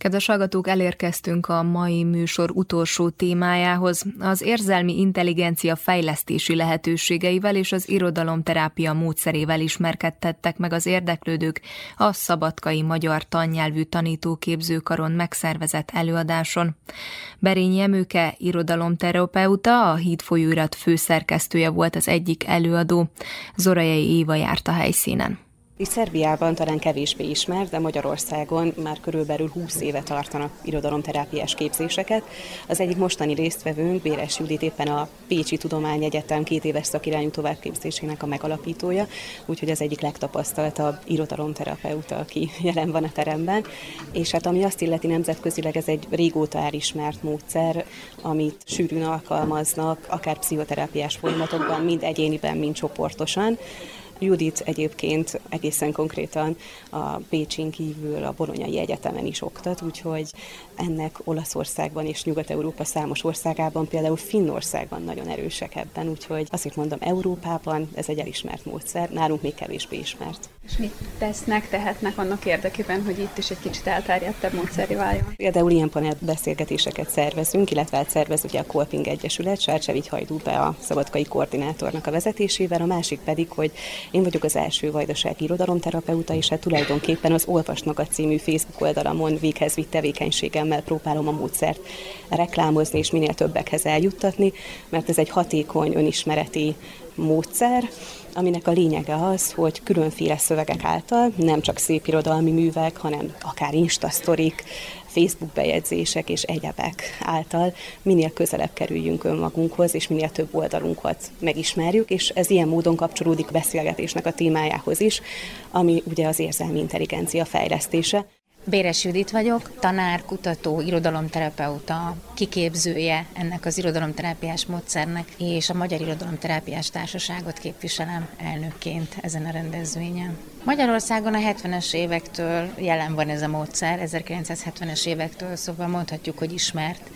Kedves hallgatók, elérkeztünk a mai műsor utolsó témájához. Az érzelmi intelligencia fejlesztési lehetőségeivel és az irodalomterápia módszerével ismerkedtettek meg az érdeklődők a Szabadkai Magyar Tannyelvű Tanítóképzőkaron megszervezett előadáson. Berényi Emőke, irodalomterapeuta, a Híd folyóirat főszerkesztője volt az egyik előadó. Zorajai Éva járt a helyszínen. Itt Szerbiában talán kevésbé ismert, de Magyarországon már körülbelül 20 éve tartanak irodalomterápiás képzéseket. Az egyik mostani résztvevőnk, Béres Judit éppen a Pécsi Tudományegyetem két éves szakirányú továbbképzésének a megalapítója, úgyhogy az egyik legtapasztaltabb irodalomterapeuta, aki jelen van a teremben. És hát ami azt illeti nemzetközileg, ez egy régóta elismert módszer, amit sűrűn alkalmaznak, akár pszichoterápiás folyamatokban, mind egyéniben, mind csoportosan. Judit egyébként egészen konkrétan a Pécsin kívül a Bolonyai Egyetemen is oktat, úgyhogy ennek Olaszországban és Nyugat-Európa számos országában, például Finnországban nagyon erősek ebben, úgyhogy azért mondom, Európában ez egy elismert módszer, nálunk még kevésbé ismert. És mit tesznek, tehetnek annak érdekében, hogy itt is egy kicsit elterjedtebb módszeri váljon? Például ilyen panel beszélgetéseket szervezünk, illetve hát szervez ugye a Kolping Egyesület, Sárcsevigy hajtó be a szabadkai koordinátornak a vezetésével, a másik pedig, hogy én vagyok az első vajdasági irodalomterapeuta, és hát tulajdonképpen az Olvasnak a című Facebook oldalamon véghez vitt tevékenységemmel próbálom a módszert reklámozni és minél többekhez eljuttatni, mert ez egy hatékony önismereti módszer, aminek a lényege az, hogy különféle szövegek által, nem csak szép irodalmi művek, hanem akár instasztorik, Facebook bejegyzések és egyebek által minél közelebb kerüljünk önmagunkhoz, és minél több oldalunkat megismerjük, és ez ilyen módon kapcsolódik beszélgetésnek a témájához is, ami ugye az érzelmi intelligencia fejlesztése. Béres Judit vagyok, tanár, kutató, irodalomterapeuta, kiképzője ennek az irodalomterápiás módszernek, és a Magyar Irodalomterápiás Társaságot képviselem elnökként ezen a rendezvényen. Magyarországon a 70-es évektől jelen van ez a módszer, 1970-es évektől, szóval mondhatjuk, hogy ismert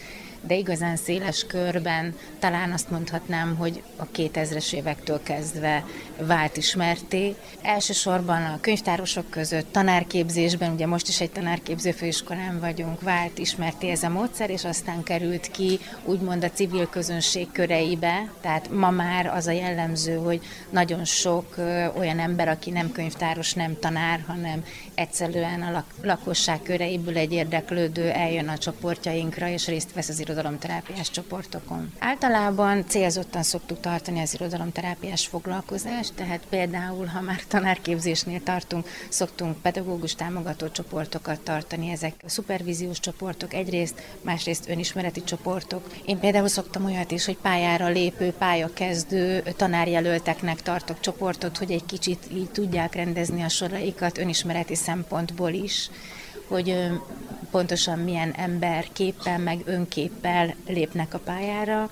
de igazán széles körben talán azt mondhatnám, hogy a 2000-es évektől kezdve vált ismerté. Elsősorban a könyvtárosok között, tanárképzésben, ugye most is egy tanárképző főiskolán vagyunk, vált ismerté ez a módszer, és aztán került ki úgymond a civil közönség köreibe, tehát ma már az a jellemző, hogy nagyon sok olyan ember, aki nem könyvtáros, nem tanár, hanem egyszerűen a lak- lakosság köreiből egy érdeklődő eljön a csoportjainkra, és részt vesz az irodalomterápiás csoportokon. Általában célzottan szoktuk tartani az irodalomterápiás foglalkozást, tehát például, ha már tanárképzésnél tartunk, szoktunk pedagógus támogató csoportokat tartani, ezek szupervíziós csoportok egyrészt, másrészt önismereti csoportok. Én például szoktam olyat is, hogy pályára lépő, pályakezdő tanárjelölteknek tartok csoportot, hogy egy kicsit így tudják rendezni a soraikat önismereti szempontból is hogy pontosan milyen ember képpel, meg önképpel lépnek a pályára,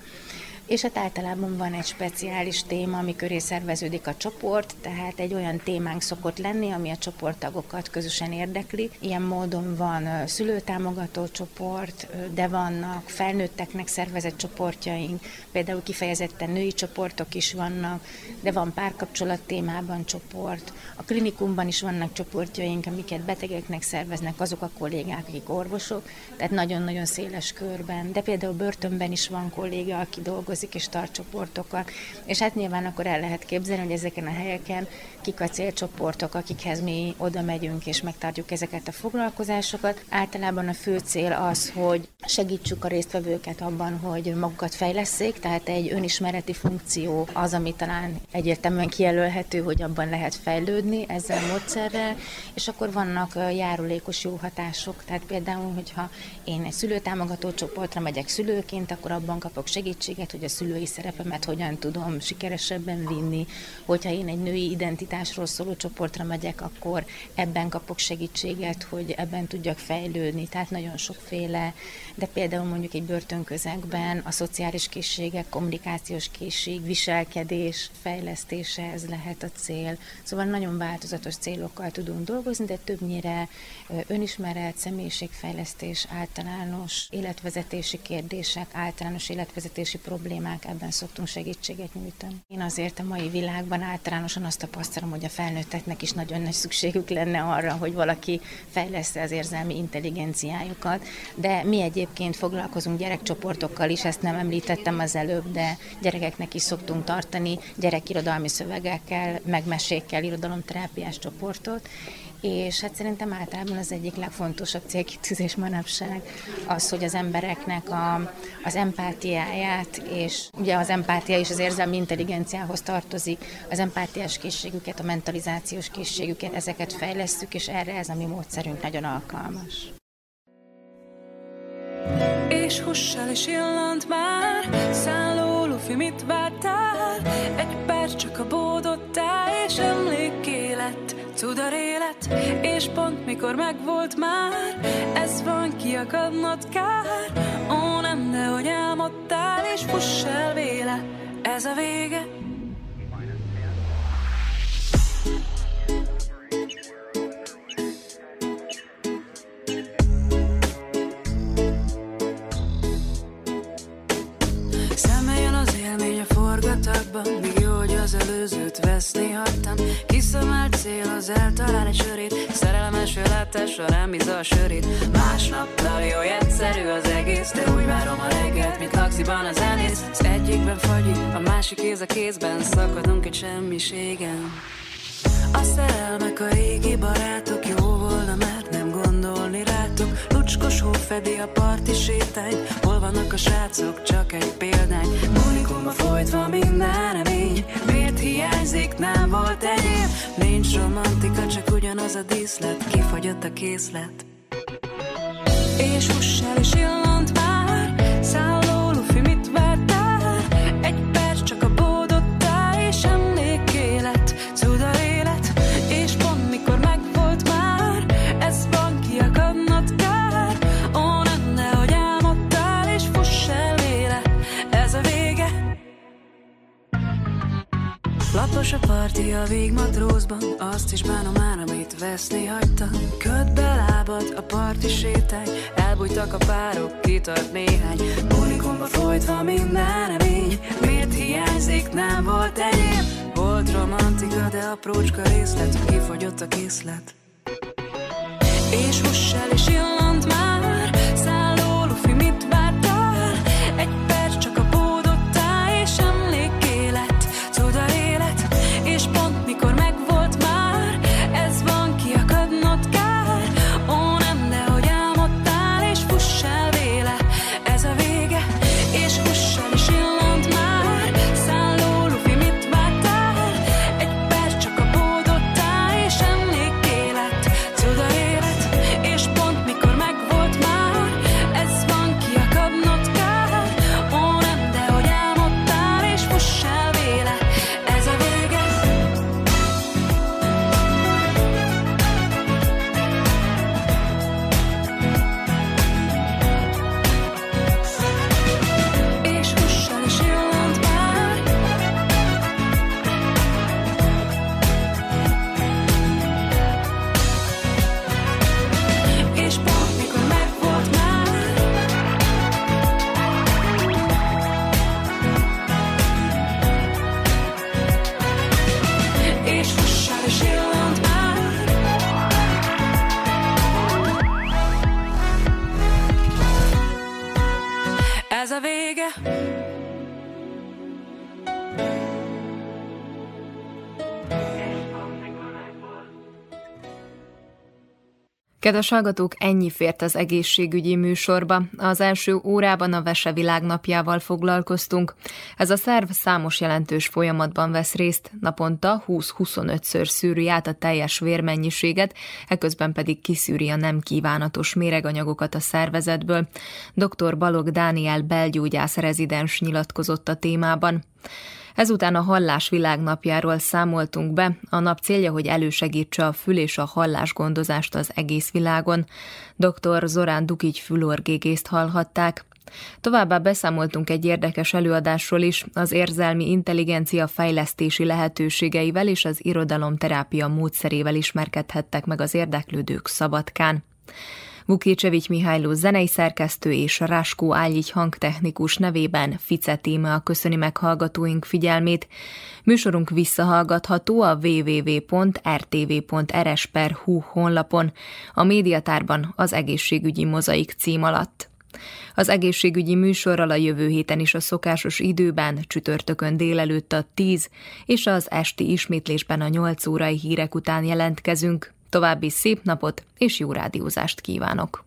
és hát általában van egy speciális téma, ami köré szerveződik a csoport, tehát egy olyan témánk szokott lenni, ami a csoporttagokat közösen érdekli. Ilyen módon van szülőtámogató csoport, de vannak felnőtteknek szervezett csoportjaink, például kifejezetten női csoportok is vannak, de van párkapcsolat témában csoport. A klinikumban is vannak csoportjaink, amiket betegeknek szerveznek azok a kollégák, akik orvosok, tehát nagyon-nagyon széles körben. De például börtönben is van kolléga, aki dolgozik és tart csoportokat. És hát nyilván akkor el lehet képzelni, hogy ezeken a helyeken kik a célcsoportok, akikhez mi oda megyünk és megtartjuk ezeket a foglalkozásokat. Általában a fő cél az, hogy segítsük a résztvevőket abban, hogy magukat fejleszék, tehát egy önismereti funkció az, ami talán egyértelműen kijelölhető, hogy abban lehet fejlődni ezzel a módszerrel, és akkor vannak járulékos jó hatások, tehát például, hogyha én egy szülőtámogató csoportra megyek szülőként, akkor abban kapok segítséget, hogy a szülői szerepemet hogyan tudom sikeresebben vinni, hogyha én egy női identitásról szóló csoportra megyek, akkor ebben kapok segítséget, hogy ebben tudjak fejlődni, tehát nagyon sokféle, de például mondjuk egy börtönközegben a szociális készségek, kommunikációs készség, viselkedés fejlesztése, ez lehet a cél. Szóval nagyon változatos célokkal tudunk dolgozni, de többnyire önismeret, személyiségfejlesztés, általános életvezetési kérdések, általános életvezetési problémák, ebben szoktunk segítséget nyújtani. Én azért a mai világban általánosan azt tapasztalom, hogy a felnőtteknek is nagyon nagy szükségük lenne arra, hogy valaki fejleszte az érzelmi intelligenciájukat, de mi egyébként foglalkozunk gyerekcsoportokkal is, ezt nem említettem az előbb, de gyerekeknek is szoktunk tartani gyerekirodalmi szövegekkel, megmesékkel irodalomterápiás csoportot, és hát szerintem általában az egyik legfontosabb célkitűzés manapság az, hogy az embereknek a, az empátiáját, és ugye az empátia és az érzelmi intelligenciához tartozik, az empátiás készségüket, a mentalizációs készségüket, ezeket fejlesztjük, és erre ez a mi módszerünk nagyon alkalmas. És hussal is illant már. Szálló lufi, mit vártál? Egy perc csak a bódottál És emlékké lett. Cudar élet És pont mikor megvolt már. Ez van kiakadnod kár Ó nem, de hogy álmodtál És fuss el véle Ez a vége élmény a forgatagban Míg jó, hogy az előzőt veszni hagytam. Kiszemelt cél az eltalál egy sörét Szerelmes látásra rám bízza a sörét. Másnap jó, egyszerű az egész De úgy várom a reggelt, mint laxiban az zenész. Az egyikben fagyi, a másik kéz a kézben Szakadunk egy semmiségen. A szerelmek a régi barátok Jó volna rátok Lucskos hó fedi a parti sétányt. Hol vannak a srácok, csak egy példány. Unikumba folytva minden remény Miért hiányzik, nem volt enyém. Nincs romantika, csak ugyanaz a díszlet. Kifagyott a készlet. És huss el és Lapos a parti a végmatrózban Azt is bánom már, amit veszni hagytam Köd be lábad a parti sétány Elbújtak a párok, kitart néhány. Unikumba folytva minden remény Miért hiányzik, nem volt enyém? Volt romantika, de aprócska részlet Kifogyott a készlet. És huss el és Kedves hallgatók, ennyi fért az egészségügyi műsorba. Az első órában a Vese világnapjával foglalkoztunk. Ez a szerv számos jelentős folyamatban vesz részt, naponta 20-25-ször szűri át a teljes vérmennyiséget, eközben pedig kiszűri a nem kívánatos méreganyagokat a szervezetből. Dr. Balog Dániel belgyógyász rezidens nyilatkozott a témában. Ezután a hallás világnapjáról számoltunk be. A nap célja, hogy elősegítse a fül és a hallás gondozást az egész világon. Dr. Zorán Dukigy fülorgégészt hallhatták. Továbbá beszámoltunk egy érdekes előadásról is, az érzelmi intelligencia fejlesztési lehetőségeivel és az irodalomterápia módszerével ismerkedhettek meg az érdeklődők Szabadkán. Vukécsevics Mihályló zenei szerkesztő és Ráskó Ágyígy hangtechnikus nevében Fice Tímea köszöni meg hallgatóink figyelmét. Műsorunk visszahallgatható a www.rtv.rs.hu honlapon, a médiatárban az egészségügyi mozaik cím alatt. Az egészségügyi műsorral a jövő héten is a szokásos időben, csütörtökön délelőtt a 10 és az esti ismétlésben a 8 órai hírek után jelentkezünk. További szép napot és jó rádiózást kívánok!